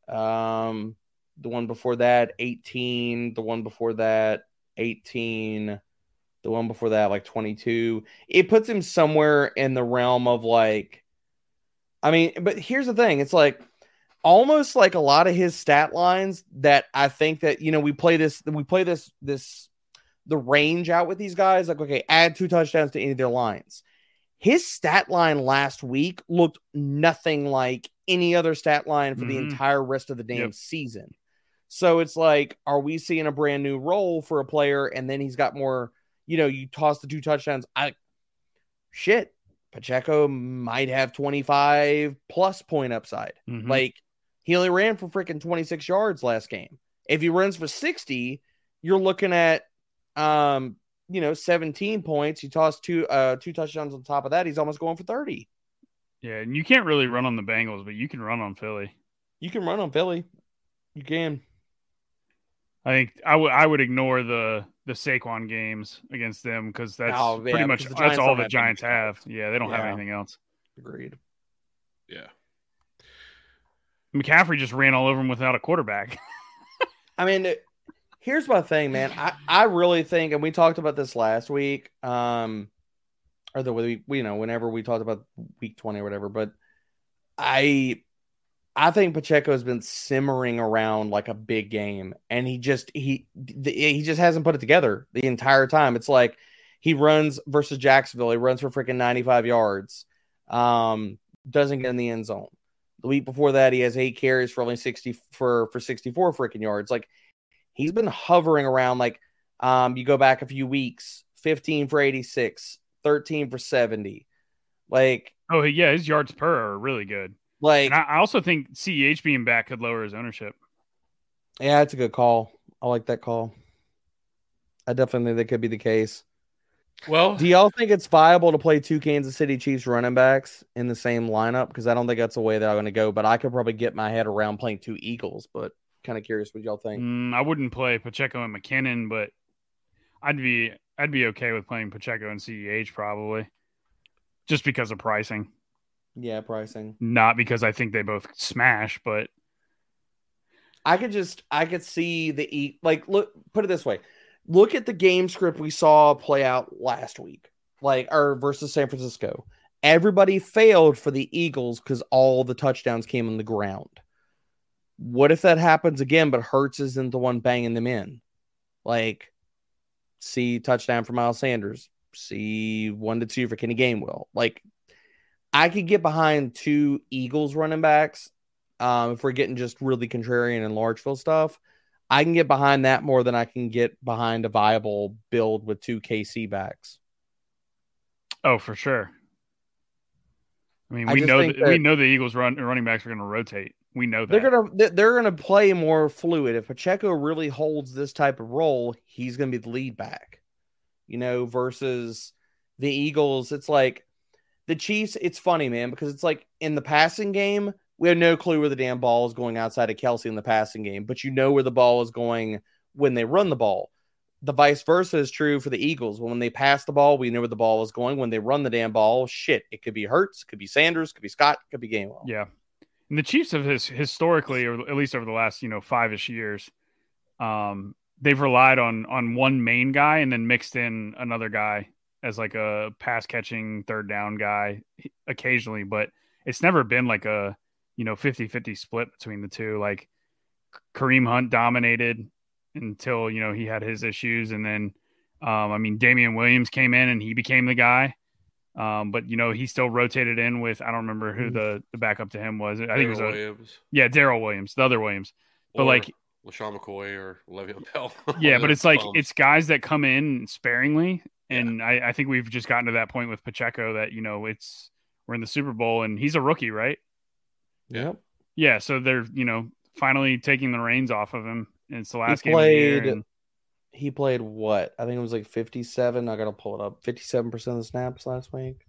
Um, the one before that, eighteen. The one before that, eighteen. The one before that, like twenty two. It puts him somewhere in the realm of like. I mean, but here's the thing. It's like almost like a lot of his stat lines that I think that you know we play this we play this this the range out with these guys like okay add two touchdowns to any of their lines. His stat line last week looked nothing like any other stat line for the Mhm. entire rest of the damn Yep. season. So it's like, are we seeing a brand new role for a player? And then he's got more, you know, you toss the two touchdowns. I shit, Pacheco might have 25 plus point upside. Mhm. Like he only ran for freaking 26 yards last game. If he runs for 60, you're looking at um, you know, 17 points. You toss two uh two touchdowns on top of that, he's almost going for 30. yeah, and you can't really run on the Bengals, but you can run on Philly. You can run on Philly. You can. I think I would I would ignore the the Saquon games against them because that's Oh, yeah, pretty much that's all the Giants anything have. Yeah, they don't have anything else. Agreed. Yeah. McCaffrey just ran all over him without a quarterback. I mean, it- here's my thing, man. I, I really think, and we talked about this last week, um, or the we, we you know whenever we talked about week twenty or whatever, but I I think Pacheco has been simmering around like a big game, and he just he the, he just hasn't put it together the entire time. It's like he runs versus Jacksonville, he runs for freaking ninety five yards, um, doesn't get in the end zone. The week before that, he has eight carries for only sixty for for sixty four freaking yards. Like he's been hovering around. Like um, you go back a few weeks, fifteen for eighty six, 13 for 70. Like, oh yeah, his yards per are really good. like, And I, I also think CEH being back could lower his ownership. yeah, it's a good call. I like that call. I definitely think that could be the case. Well, Do y'all think it's viable to play two Kansas City Chiefs running backs in the same lineup? Because I don't think that's the way that I'm going to go. But I could probably get my head around playing two Eagles. But kind of curious what y'all think. Mm, I wouldn't play Pacheco and McKinnon, but I'd be I'd be okay with playing Pacheco and CEH probably, just because of pricing, Yeah, pricing. not because I think they both smash. But I could just I could see the e like look put it this way. Look at the game script we saw play out last week. Like or versus San Francisco. Everybody failed for the Eagles because all the touchdowns came on the ground. What if that happens again, but Hurts isn't the one banging them in? Like, see touchdown for Miles Sanders, see one to two for Kenny Gainwell. Like, I could get behind two Eagles running backs um, if we're getting just really contrarian and large field stuff, I can get behind that more than I can get behind a viable build with two KC backs. oh, for sure. I mean, I we know think that, we know the Eagles run running backs are going to rotate. We know that. They're gonna they- they're gonna play more fluid. If Pacheco really holds this type of role, he's gonna be the lead back. You know, versus the Eagles, it's like the Chiefs. It's funny, man, because it's like in the passing game, we have no clue where the damn ball is going outside of Kelce in the passing game, but you know where the ball is going when they run the ball. The vice versa is true for the Eagles. Well, when they pass the ball, we know where the ball is going. When they run the damn ball, shit, it could be Hurts, could be Sanders, could be Scott, could be Gainwell. Yeah. And the Chiefs have his, historically, or at least over the last, you know, five ish years, um, they've relied on on one main guy and then mixed in another guy as like a pass catching third down guy occasionally, but it's never been like a, you know, 50-50 split between the two. Like Kareem Hunt dominated until, you know, he had his issues. And then um, I mean Damien Williams came in and he became the guy. Um, but you know, he still rotated in with I don't remember who the, the backup to him was. I think it was a, Williams. yeah, Darrel Williams, the other Williams. But or like LeSean McCoy or Le'Veon Bell. yeah, but it's like Bums. it's guys that come in sparingly, and I, I think we've just gotten to that point with Pacheco that you know it's we're in the Super Bowl and he's a rookie, right? Yeah. Yeah, so they're you know finally taking the reins off of him. And it's the last He game of the year. played- and- he played what? I think it was like 57. I gotta pull it up. 57% of the snaps last week.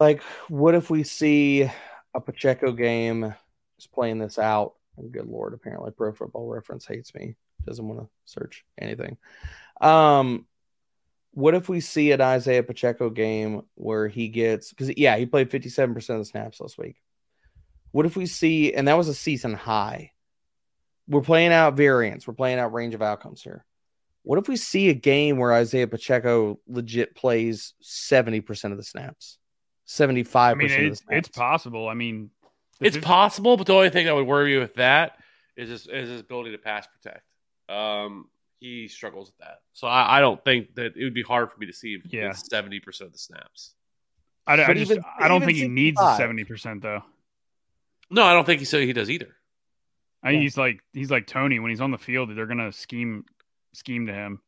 Like, what if we see a Pacheco game just playing this out? Good lord, apparently Pro Football Reference hates me. Doesn't want to search anything. Um, what if we see an Isaiah Pacheco game where he gets because yeah, he played 57% of the snaps last week. What if we see, and that was a season high? We're playing out variance, we're playing out range of outcomes here. What if we see a game where Isaiah Pacheco legit plays 70% of the snaps? 75% I mean, of the it's, snaps. it's possible. I mean, It's fif- possible, but the only thing that would worry me with that is his, is his ability to pass protect. Um, he struggles with that, so I, I don't think that it would be hard for me to see him Yeah. seventy percent of the snaps. I, I just even- I don't even think he needs the seventy percent though. No, I don't think he so he does either. I Yeah. he's like he's like Toney when he's on the field. They're gonna scheme scheme to him.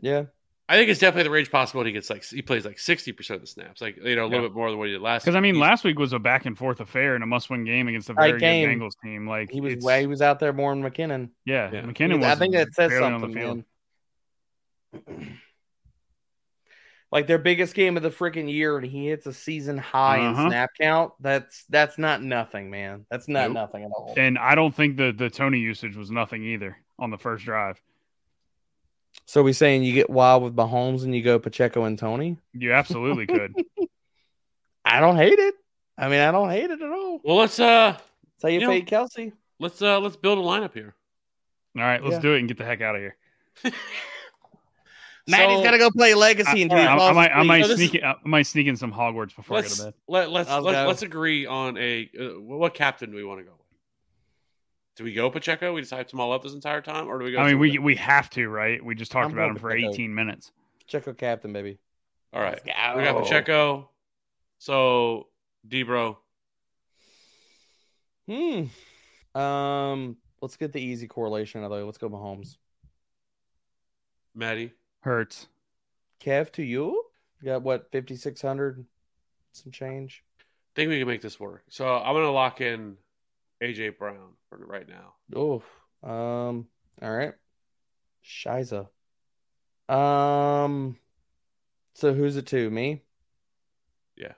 yeah. I think it's definitely the range possibility. He gets like he plays like sixty percent of the snaps, like you know a little Yeah. bit more than what he did last. Because I mean, last week was a back and forth affair and a must win game against a Tight very game. good Bengals team. Like He was way he was out there more than McKinnon. yeah, Yeah. McKinnon was. I think that says barely on something, the field. man. Like their biggest game of the freaking year, and he hits a season high Uh-huh. in snap count. That's that's not nothing, man. That's not Nope. nothing at all. And I don't think the the Toney usage was nothing either on the first drive. So we saying you get wild with Mahomes and you go Pacheco and Toney? You absolutely could. I don't hate it. I mean, I don't hate it at all. well, let's uh That's how you You fade Kelce. let's uh let's build a lineup here. All right, let's Yeah. do it and get the heck out of here. Maddie's So- got to go play Legacy I, until he I- I falls might, I might No, this sneak it. I might sneak in some Hogwarts before I Let's go to bed. let let's let's, go. let's agree on a uh, what captain do we want to go with? Do we go Pacheco? We just decide to all up this entire time, or do we go? I mean, we somebody? we have to, right? We just talked I'm about him for Pacheco. 18 minutes. Pacheco captain, baby. all right. Let's We got go. Pacheco. So Debro. Hmm. Um. Let's get the easy correlation out of the way. Let's go Mahomes. Maddie. Hurts. Kev to you. You got what fifty six hundred, some change. think we can make this work. So I'm gonna lock in AJ Brown for right now. Oh. Um. All right. Shiza. Um. So who's it to? Me. Yeah.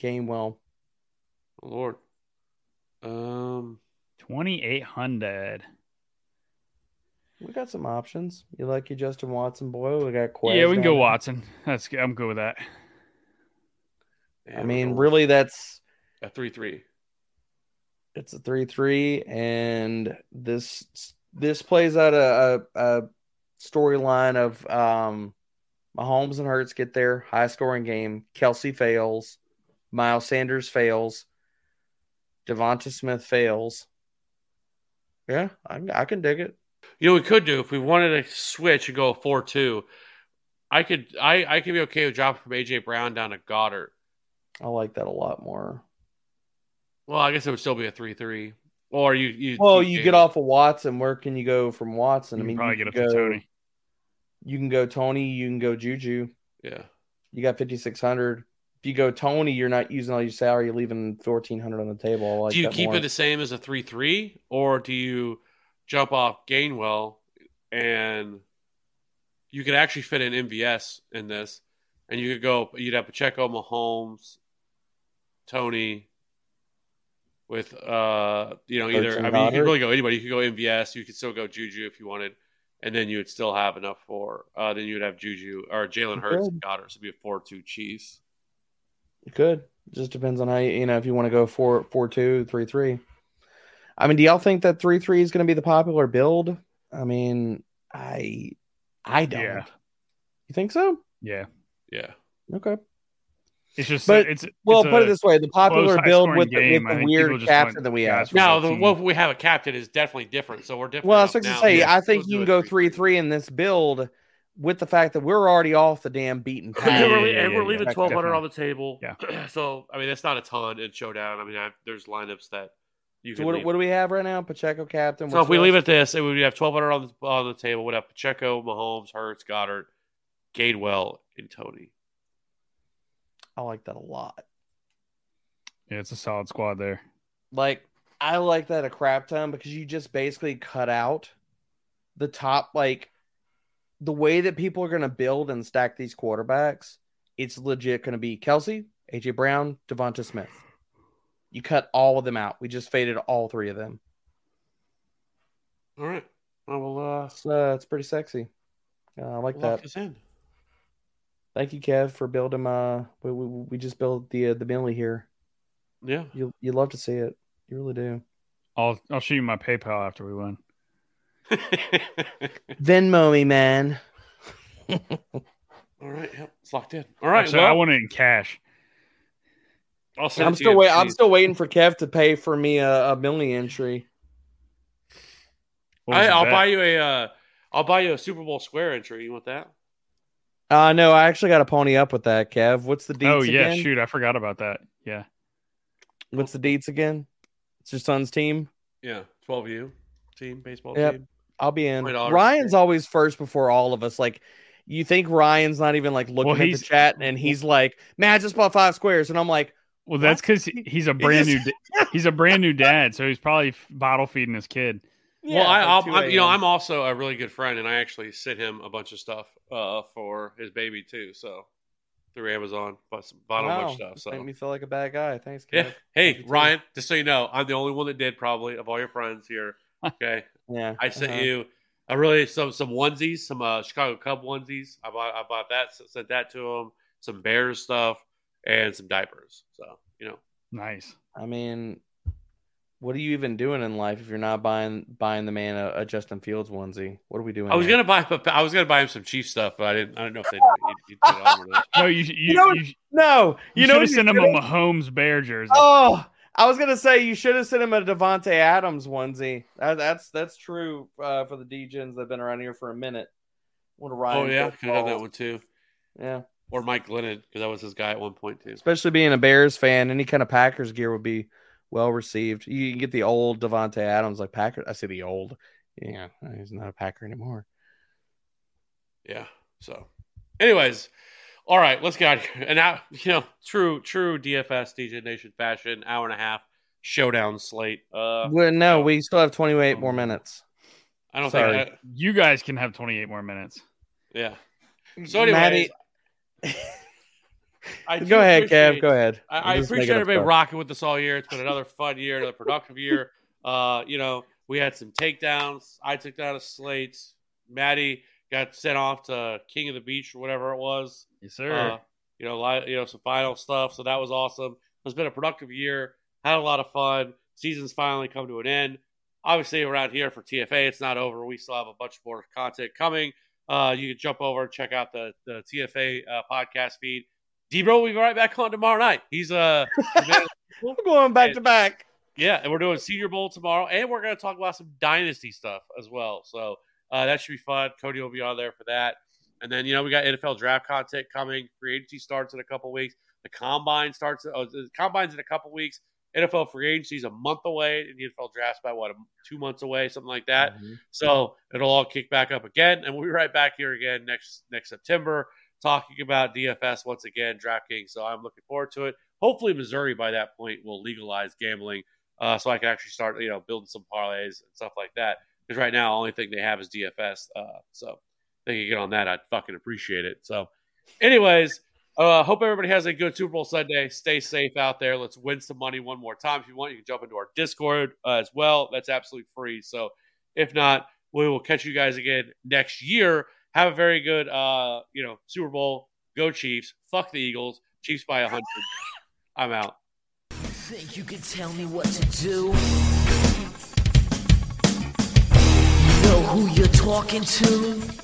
Gainwell. Oh, Lord. Um. 2800. We got some options. You like your Justin Watson boy? We got Quez Yeah, we can go there. Watson. That's good. I'm good with that. I mean, really, that's a three three. it's a three three, and this this plays out a, a, a storyline of um, Mahomes and Hurts get there, high scoring game. Kelce fails, Miles Sanders fails, DeVonta Smith fails. Yeah, I, I can dig it. You know, we could do if we wanted to switch and go four two. I could. I I could be okay with dropping from AJ Brown down to Goedert. I like that a lot more. Well, I guess it would still be a three three. Or you you. Well, you get off of Watson. Where can you go from Watson? You I mean, probably you get up can to go- Toney. You can go Toney. You can go Juju. Yeah. You got fifty six hundred. If you go Toney, you're not using all your salary. You're leaving fourteen hundred on the table. I like do you that keep more. it the same as a three three, or do you jump off Gainwell and you could actually fit in MVS in this, and you could go. You'd have Pacheco, Mahomes, Toney. With uh, you know, either I mean, you could really go anybody. You could go MVS. You could still go Juju if you wanted, and then you would still have enough for. Uh, then you would have Juju or Jalen Hurts, and Goedert. So it'd be a four-two cheese. You could. Just depends on how you, you know if you want to go four four two three three. I mean, do y'all think that three three is going to be the popular build? I mean, I I don't. Yeah. You think so? Yeah. Yeah. Okay. It's just But- it's Well, it's put it this way: the popular build high-scoring with the, with the weird captain that we have. for Now, the the what we have a captain is definitely different. So we're different. Well, I was going to say, Yeah, I think let's you can go three three in this build, with the fact that we're already off the damn beaten path. Yeah, we're, yeah, and we're yeah, leaving yeah, twelve hundred on the definitely. table. so I mean, that's not a ton in showdown. I mean, I, there's lineups that you So what, what do we have right now? Pacheco captain. so if we leave it this, it would have twelve hundred on the on the table. We'd have Pacheco, Mahomes, Hurts, Goedert, Gainwell, and Toney. I like that a lot. yeah, it's a solid squad there. Like I like that a crap ton because you just basically cut out the top like the way that people are going to build and stack these quarterbacks, it's legit going to be Kelce, AJ Brown, DeVonta Smith. You cut all of them out. We just faded all three of them. All right. I will uh, It's, uh, it's pretty sexy. Uh, I like lock that. this in. Thank you, Kev, for building. Uh, we, we, we just built the uh, the Millie here. Yeah. You you love to see it. You really do. I'll I'll shoot you my PayPal after we win. Venmo me, man. All right. Yep. It's locked in. All right. Actually, I want it in cash. I'll send I'm still you. wait. I'm still waiting for Kev to pay for me a, a Millie entry. I, I'll bet? buy you a. Uh, I'll buy you a Super Bowl square entry. You want that? Uh no, I actually got to pony up with that, Kev. What's the deets Oh yeah, again? shoot, I forgot about that. Yeah. What's the deets again? It's your son's team. Yeah. 12U team baseball Yep. team. I'll be in. $20. Ryan's always first before all of us. Like, you think Ryan's not even like looking Well, at the chat, and he's like, "Man, I just bought five squares," and I'm like, Well, that's because he's a brand new he's a brand new dad, so he's probably bottle feeding his kid. yeah, well, I, I'll, I, you know, I'm also a really good friend, and I actually sent him a bunch of stuff uh, for his baby too. So through Amazon, bought some, bought a bunch Wow, of stuff. just So make me feel like a bad guy. Thanks, Kev. yeah. Love Hey, you too. Ryan, just so you know, I'm the only one that did probably of all your friends here. Okay, Yeah, I sent uh-huh. you. I really some some onesies, some uh, Chicago Cub onesies. I bought I bought that, sent that to him. Some Bears stuff and some diapers. So you know, Nice. I mean, what are you even doing in life if you're not buying buying the man a, a Justin Fields onesie? What are we doing? I was here? gonna buy I was gonna buy him some Chief stuff, but I didn't. I don't know if they you, you did it on or not. No, you you, know- you, no, you, you, know should have you sent him a Mahomes Bear jersey. Oh, I was gonna say you should have sent him a Davante Adams onesie. That, that's that's true uh, for the DJs that've been around here for a minute. What a Oh yeah, Field could have that one too. Yeah, Or Mike Glennon because that was his guy at one point too. especially being a Bears fan, any kind of Packers gear would be well received. You can get the old Davante Adams, like Packer. I say the old. Yeah, he's not a Packer anymore. Yeah. So, anyways, all right, let's get out of here. And now, you know, true, true DFS DJ Nation fashion, hour and a half showdown slate. Uh, well, no, we still have 28 more minutes. I don't sorry. think. I, You guys can have 28 more minutes. yeah. So, anyways, Maddie, I go ahead, Kev. Go ahead. I, I appreciate everybody rocking with us all year. It's been another fun year, another productive year. Uh, you know, we had some takedowns. I took down a slate. Maddie got sent off to King of the Beach or whatever it was. Yes, sir. Uh, you know, li- you know, some final stuff. So that was awesome. It's been a productive year. Had a lot of fun. Season's finally come to an end. Obviously, around here for TFA, it's not over. We still have a bunch more content coming. Uh, you can jump over and check out the the TFA uh, podcast feed. Debro will be right back on tomorrow night. He's uh, We're going back to back. yeah, and we're doing Senior Bowl tomorrow, and we're going to talk about some dynasty stuff as well. So uh, that should be fun. Cody will be on there for that, and then you know we got NFL draft content coming. Free agency starts in a couple weeks. The combine starts. Oh, the combine's in a couple weeks. NFL free agency is a month away, and the NFL draft's about what two months away, something like that. So it'll all kick back up again, and we'll be right back here again next next September talking about DFS once again, DraftKings. So I'm looking forward to it. Hopefully, Missouri by that point will legalize gambling, uh, so I can actually start you know building some parlays and stuff like that. Because right now, the only thing they have is DFS. Uh, so if they can get on that, I'd fucking appreciate it. So, anyways. Uh, hope everybody has a good Super Bowl Sunday. Stay safe out there. Let's win some money one more time. If you want, you can jump into our Discord uh, as well. That's absolutely free. So if not, we will catch you guys again next year. Have a very good, uh, you know, Super Bowl. Go Chiefs. Fuck the Eagles. Chiefs by a hundred. I'm out. Think you can tell me what to do? You Know who you're talking to?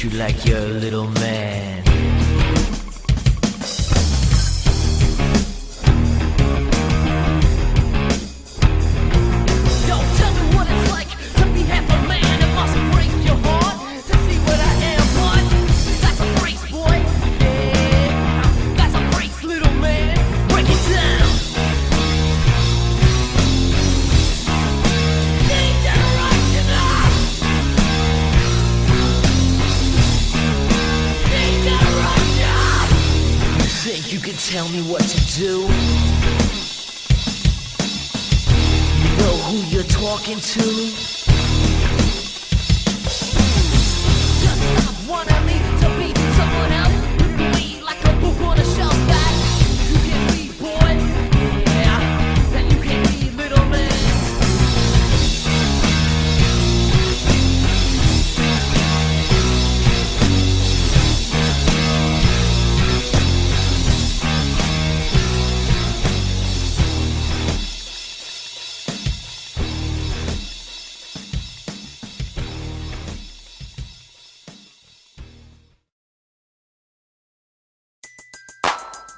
You like you're a little man. Can tell me what to do? You know who you're talking to?